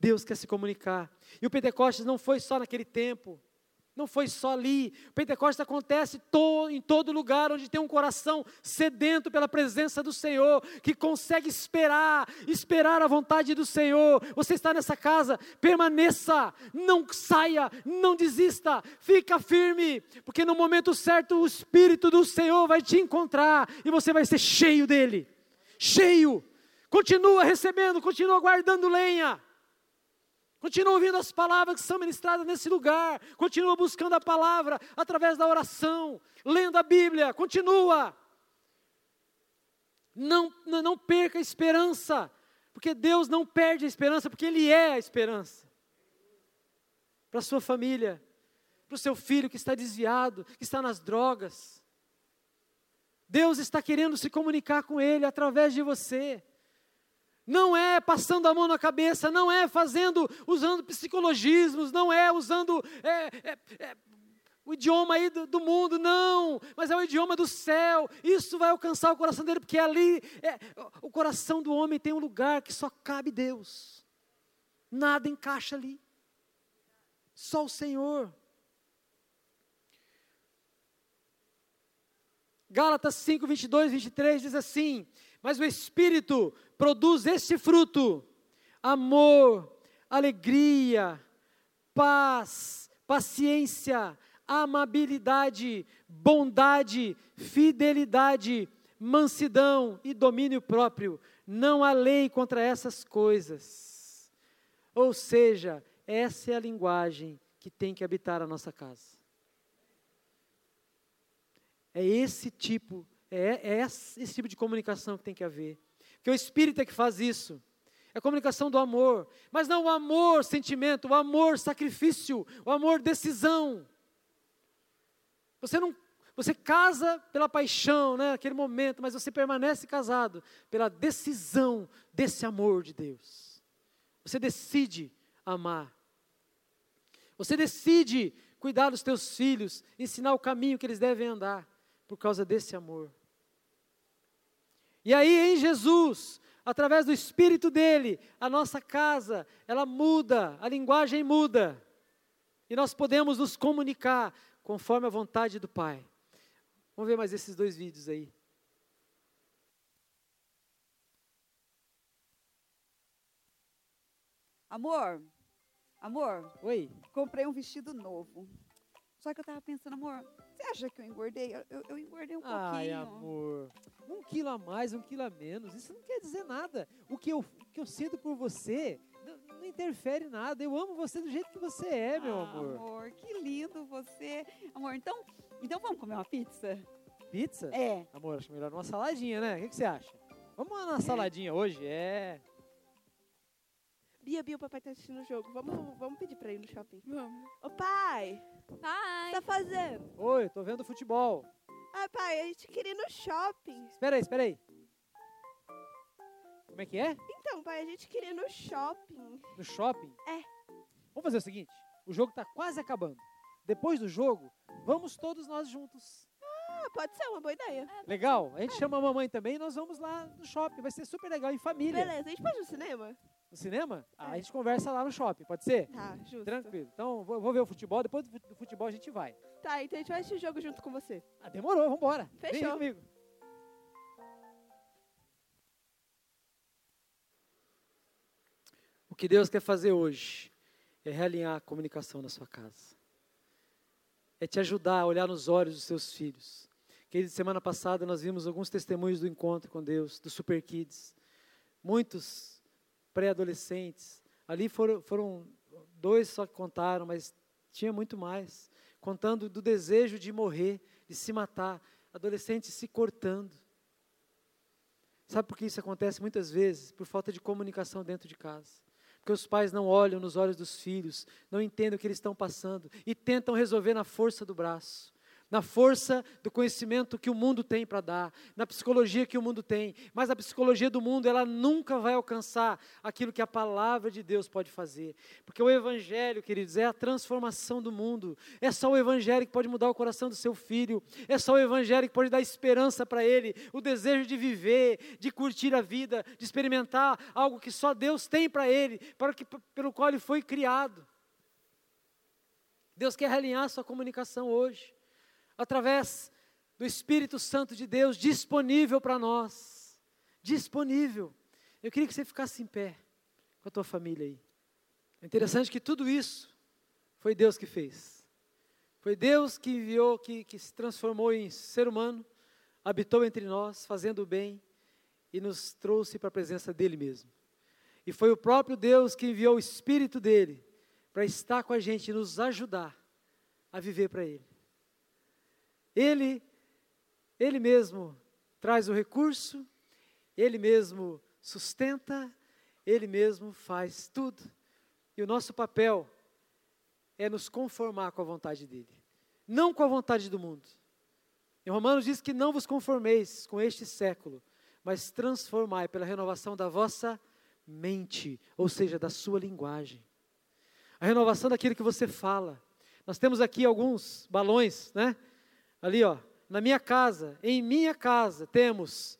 Deus quer se comunicar. E o Pentecostes não foi só naquele tempo. Não foi só ali. Pentecostes acontece to, em todo lugar onde tem um coração sedento pela presença do Senhor, que consegue esperar, esperar a vontade do Senhor. Você está nessa casa, permaneça, não saia, não desista, fica firme, porque no momento certo o Espírito do Senhor vai te encontrar e você vai ser cheio dele. Cheio. Continua recebendo, continua guardando lenha. Continua ouvindo as palavras que são ministradas nesse lugar. Continua buscando a palavra através da oração, lendo a Bíblia. Continua. Não, não perca a esperança, porque Deus não perde a esperança, porque Ele é a esperança. Para a sua família, para o seu filho que está desviado, que está nas drogas. Deus está querendo se comunicar com ele através de você. Não é passando a mão na cabeça, não é fazendo, usando psicologismos, não é usando é, é, é, o idioma aí do, do, mundo, não, mas é o idioma do céu. Isso vai alcançar o coração dele, porque ali é, o coração do homem tem um lugar que só cabe Deus. Nada encaixa ali. Só o Senhor. Gálatas 5, 22, 23 diz assim: Mas o Espírito produz esse fruto: amor, alegria, paz, paciência, amabilidade, bondade, fidelidade, mansidão e domínio próprio. Não há lei contra essas coisas. Ou seja, essa é a linguagem que tem que habitar a nossa casa. É esse tipo, é, é esse tipo de comunicação que tem que haver. Porque o Espírito é que faz isso. É a comunicação do amor. Mas não o amor sentimento, o amor sacrifício, o amor decisão. Você não você casa pela paixão, né, aquele momento, mas você permanece casado pela decisão desse amor de Deus. Você decide amar. Você decide cuidar dos teus filhos, ensinar o caminho que eles devem andar por causa desse amor. E aí em Jesus, através do espírito dele, a nossa casa, ela muda, a linguagem muda. E nós podemos nos comunicar conforme a vontade do Pai. Vamos ver mais esses dois vídeos aí. Amor, amor. Oi. Comprei um vestido novo. Só que eu tava pensando, amor, você acha que eu engordei? Eu, eu engordei um Ai, pouquinho. amor. Um quilo a mais, um quilo a menos, isso não quer dizer nada. O que eu, o que eu sinto por você não, não interfere nada. Eu amo você do jeito que você é, meu Ah, amor. Amor, que lindo você. Amor, então, então vamos comer uma pizza? Pizza? É. Amor, acho melhor uma saladinha, né? O que, que você acha? Vamos lá na saladinha hoje? É. Bia, o papai tá assistindo o jogo. Vamos, vamos pedir pra ir no shopping. Vamos. Ô, pai, o que Pai. tá fazendo? Oi, tô vendo futebol. Ah, pai, a gente queria ir no shopping. Espera aí, espera aí. Como é que é? Então, pai, a gente queria ir no shopping. No shopping? É. Vamos fazer o seguinte: o jogo tá quase acabando. Depois do jogo, vamos todos nós juntos. Ah, pode ser uma boa ideia. Legal? A gente chama a mamãe também e nós vamos lá no shopping. Vai ser super legal, em família. Beleza, a gente pode ir no cinema? No cinema? Ah, a É. gente conversa lá no shopping, pode ser? Tá, justo. Tranquilo. Então, vou, vou ver o futebol. Depois do fu- do futebol a gente vai. Tá, então a gente vai assistir o jogo junto com você. Ah, demorou, vambora. Vem Fechou. comigo. O que Deus quer fazer hoje é realinhar a comunicação na sua casa. É te ajudar a olhar nos olhos dos seus filhos. Querido, semana passada nós vimos alguns testemunhos do encontro com Deus, do Super Kids. Muitos pré-adolescentes. Ali foram, foram dois só que contaram, mas tinha muito mais. Contando do desejo de morrer, de se matar. Adolescentes se cortando. Sabe por que isso acontece muitas vezes? Por falta de comunicação dentro de casa. Porque os pais não olham nos olhos dos filhos, não entendem o que eles estão passando e tentam resolver na força do braço, na força do conhecimento que o mundo tem para dar, na psicologia que o mundo tem. Mas a psicologia do mundo, ela nunca vai alcançar aquilo que a palavra de Deus pode fazer. Porque o evangelho, queridos, é a transformação do mundo. É só o evangelho que pode mudar o coração do seu filho. É só o evangelho que pode dar esperança para ele, o desejo de viver, de curtir a vida, de experimentar algo que só Deus tem para ele, para que pelo qual ele foi criado. Deus quer realinhar sua comunicação hoje através do Espírito Santo de Deus disponível para nós. Disponível. Eu queria que você ficasse em pé com a tua família aí. É interessante que tudo isso foi Deus que fez. Foi Deus que enviou, que, que se transformou em ser humano, habitou entre nós, fazendo o bem e nos trouxe para a presença dele mesmo. E foi o próprio Deus que enviou o Espírito dele para estar com a gente e nos ajudar a viver para ele. Ele, ele mesmo traz o recurso, ele mesmo sustenta, ele mesmo faz tudo. E o nosso papel é nos conformar com a vontade dele, não com a vontade do mundo. Em Romanos diz que não vos conformeis com este século, mas transformai pela renovação da vossa mente, ou seja, da sua linguagem. A renovação daquilo que você fala. Nós temos aqui alguns balões, né? Ali, ó, na minha casa, em minha casa, temos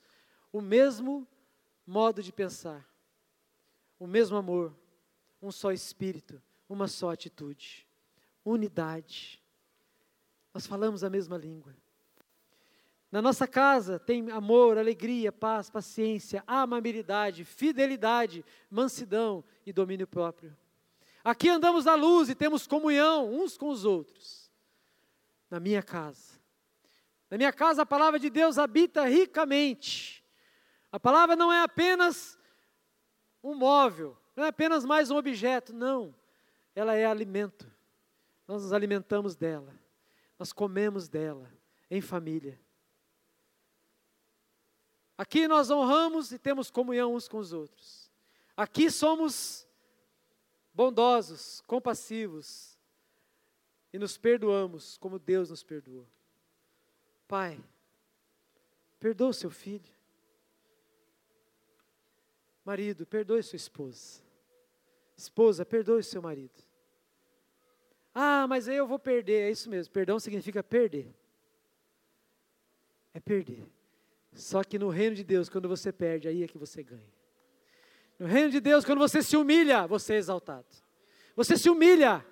o mesmo modo de pensar, o mesmo amor, um só espírito, uma só atitude, unidade. Nós falamos a mesma língua. Na nossa casa tem amor, alegria, paz, paciência, amabilidade, fidelidade, mansidão e domínio próprio. Aqui andamos à luz e temos comunhão uns com os outros. Na minha casa. Na minha casa a palavra de Deus habita ricamente. A palavra não é apenas um móvel, não é apenas mais um objeto, não. Ela é alimento. Nós nos alimentamos dela. Nós comemos dela em família. Aqui nós honramos e temos comunhão uns com os outros. Aqui somos bondosos, compassivos e nos perdoamos como Deus nos perdoou. Pai, perdoa o seu filho. Marido, perdoe sua esposa. Esposa, perdoe seu marido. Ah, mas aí eu vou perder. É isso mesmo. Perdão significa perder. É perder. Só que no reino de Deus, quando você perde, aí é que você ganha. No reino de Deus, quando você se humilha, você é exaltado. Você se humilha.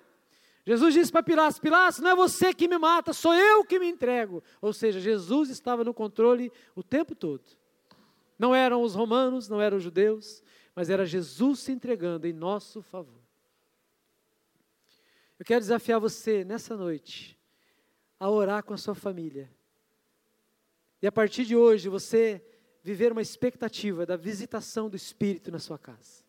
Jesus disse para Pilatos: Pilatos, não é você que me mata, sou eu que me entrego. Ou seja, Jesus estava no controle o tempo todo. Não eram os romanos, não eram os judeus, mas era Jesus se entregando em nosso favor. Eu quero desafiar você nessa noite a orar com a sua família e a partir de hoje você viver uma expectativa da visitação do Espírito na sua casa.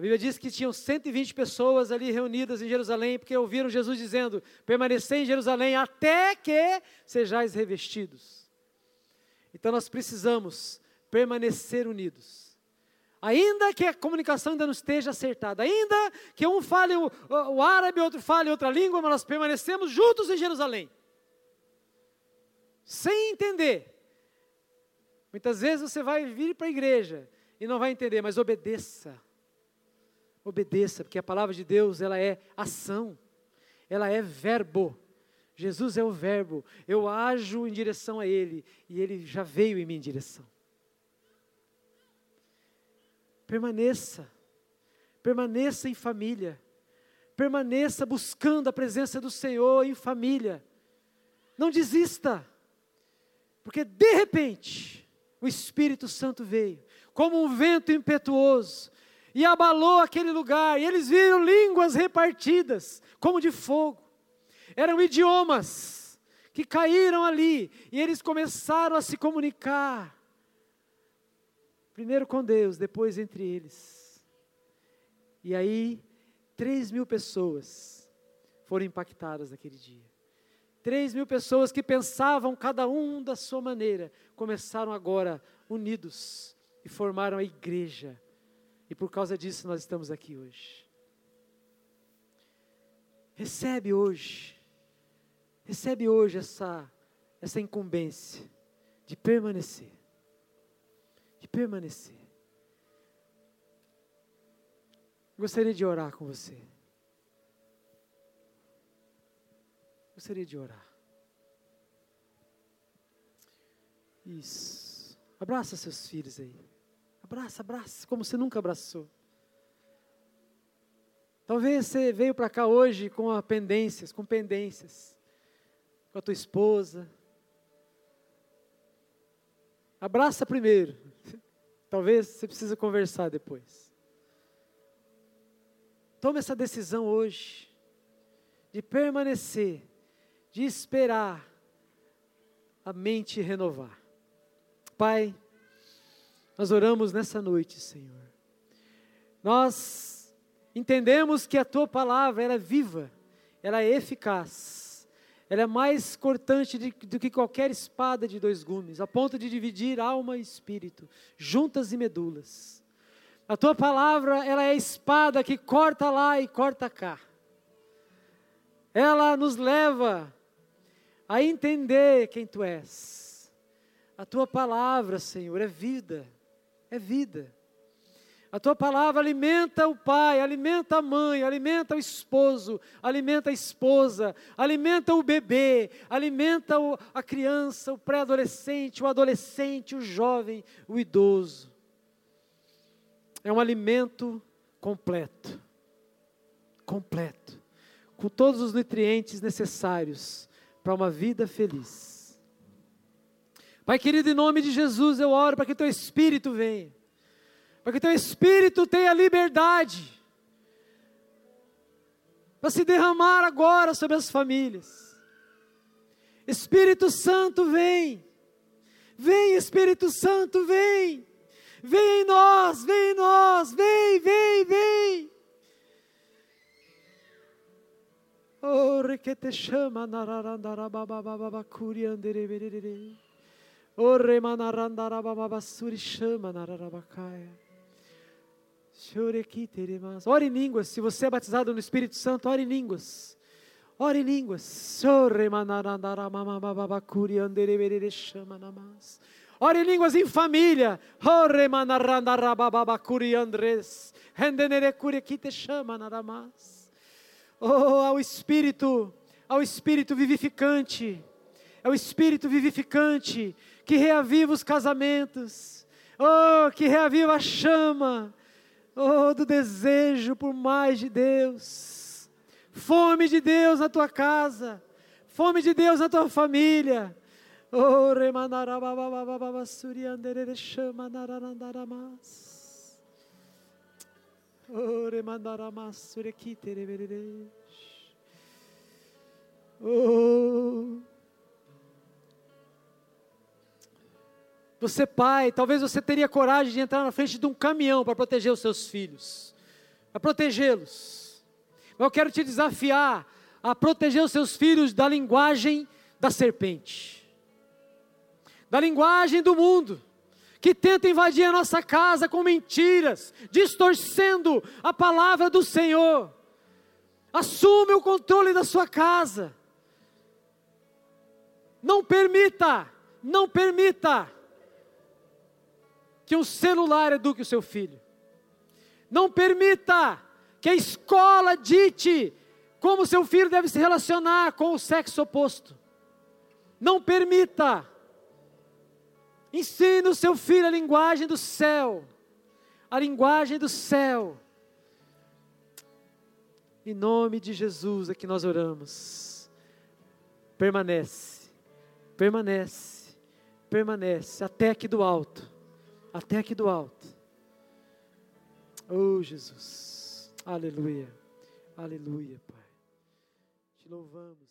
A Bíblia diz que tinham 120 pessoas ali reunidas em Jerusalém, porque ouviram Jesus dizendo: permanecer em Jerusalém até que sejais revestidos. Então nós precisamos permanecer unidos. Ainda que a comunicação ainda não esteja acertada, ainda que um fale o, o árabe, outro fale outra língua, mas nós permanecemos juntos em Jerusalém sem entender. Muitas vezes você vai vir para a igreja e não vai entender, mas obedeça. Obedeça, porque a palavra de Deus, ela é ação. Ela é verbo. Jesus é o verbo. Eu ajo em direção a ele e ele já veio em minha direção. Permaneça. Permaneça em família. Permaneça buscando a presença do Senhor em família. Não desista. Porque de repente, o Espírito Santo veio, como um vento impetuoso, e abalou aquele lugar, e eles viram línguas repartidas, como de fogo. Eram idiomas que caíram ali, e eles começaram a se comunicar. Primeiro com Deus, depois entre eles. E aí, três mil pessoas foram impactadas naquele dia. Três mil pessoas que pensavam cada um da sua maneira, começaram agora unidos e formaram a igreja. E por causa disso nós estamos aqui hoje. Recebe hoje, recebe hoje essa, essa incumbência de permanecer. De permanecer. Gostaria de orar com você. Gostaria de orar. Isso. Abraça seus filhos aí. Abraça, abraça, como você nunca abraçou. Talvez você veio para cá hoje com pendências, com pendências, com a tua esposa. Abraça primeiro. Talvez você precise conversar depois. Tome essa decisão hoje de permanecer de esperar a mente renovar. Pai, nós oramos nessa noite, Senhor. Nós entendemos que a tua palavra ela é viva, ela é eficaz, ela é mais cortante de, do que qualquer espada de dois gumes, a ponto de dividir alma e espírito, juntas e medulas. A tua palavra, ela é a espada que corta lá e corta cá. Ela nos leva a entender quem tu és. A tua palavra, Senhor, é vida. É vida. A tua palavra alimenta o pai, alimenta a mãe, alimenta o esposo, alimenta a esposa, alimenta o bebê, alimenta o, a criança, o pré-adolescente, o adolescente, o jovem, o idoso. É um alimento completo. Completo. Com todos os nutrientes necessários para uma vida feliz. Pai querido, em nome de Jesus, eu oro para que teu Espírito venha para que teu espírito tenha liberdade para se derramar agora sobre as famílias. Espírito Santo, vem. Vem, Espírito Santo, vem. Vem em nós, vem em nós, vem, vem, vem. Oh, que te chama, nararandarababababacuri Ore em línguas. Se você é batizado no Espírito Santo, ore em línguas. Ore em línguas. Ore em línguas em família. Oh, ao Espírito, ao Espírito vivificante. É o Espírito vivificante que reaviva os casamentos. Oh, que reaviva a chama. Oh, do desejo por mais de Deus, fome de Deus na tua casa, fome de Deus na tua família. Oh, Oh, Você, pai, talvez você teria coragem de entrar na frente de um caminhão para proteger os seus filhos, para protegê-los. Eu quero te desafiar a proteger os seus filhos da linguagem da serpente, da linguagem do mundo, que tenta invadir a nossa casa com mentiras, distorcendo a palavra do Senhor. Assume o controle da sua casa. Não permita, não permita que um celular eduque o seu filho. Não permita que a escola dite como seu filho deve se relacionar com o sexo oposto. Não permita. Ensine o seu filho a linguagem do céu. A linguagem do céu. Em nome de Jesus é que nós oramos. Permanece, permanece, permanece até aqui do alto até aqui do alto. Oh, Jesus. Aleluia. Aleluia, Pai. Te louvamos.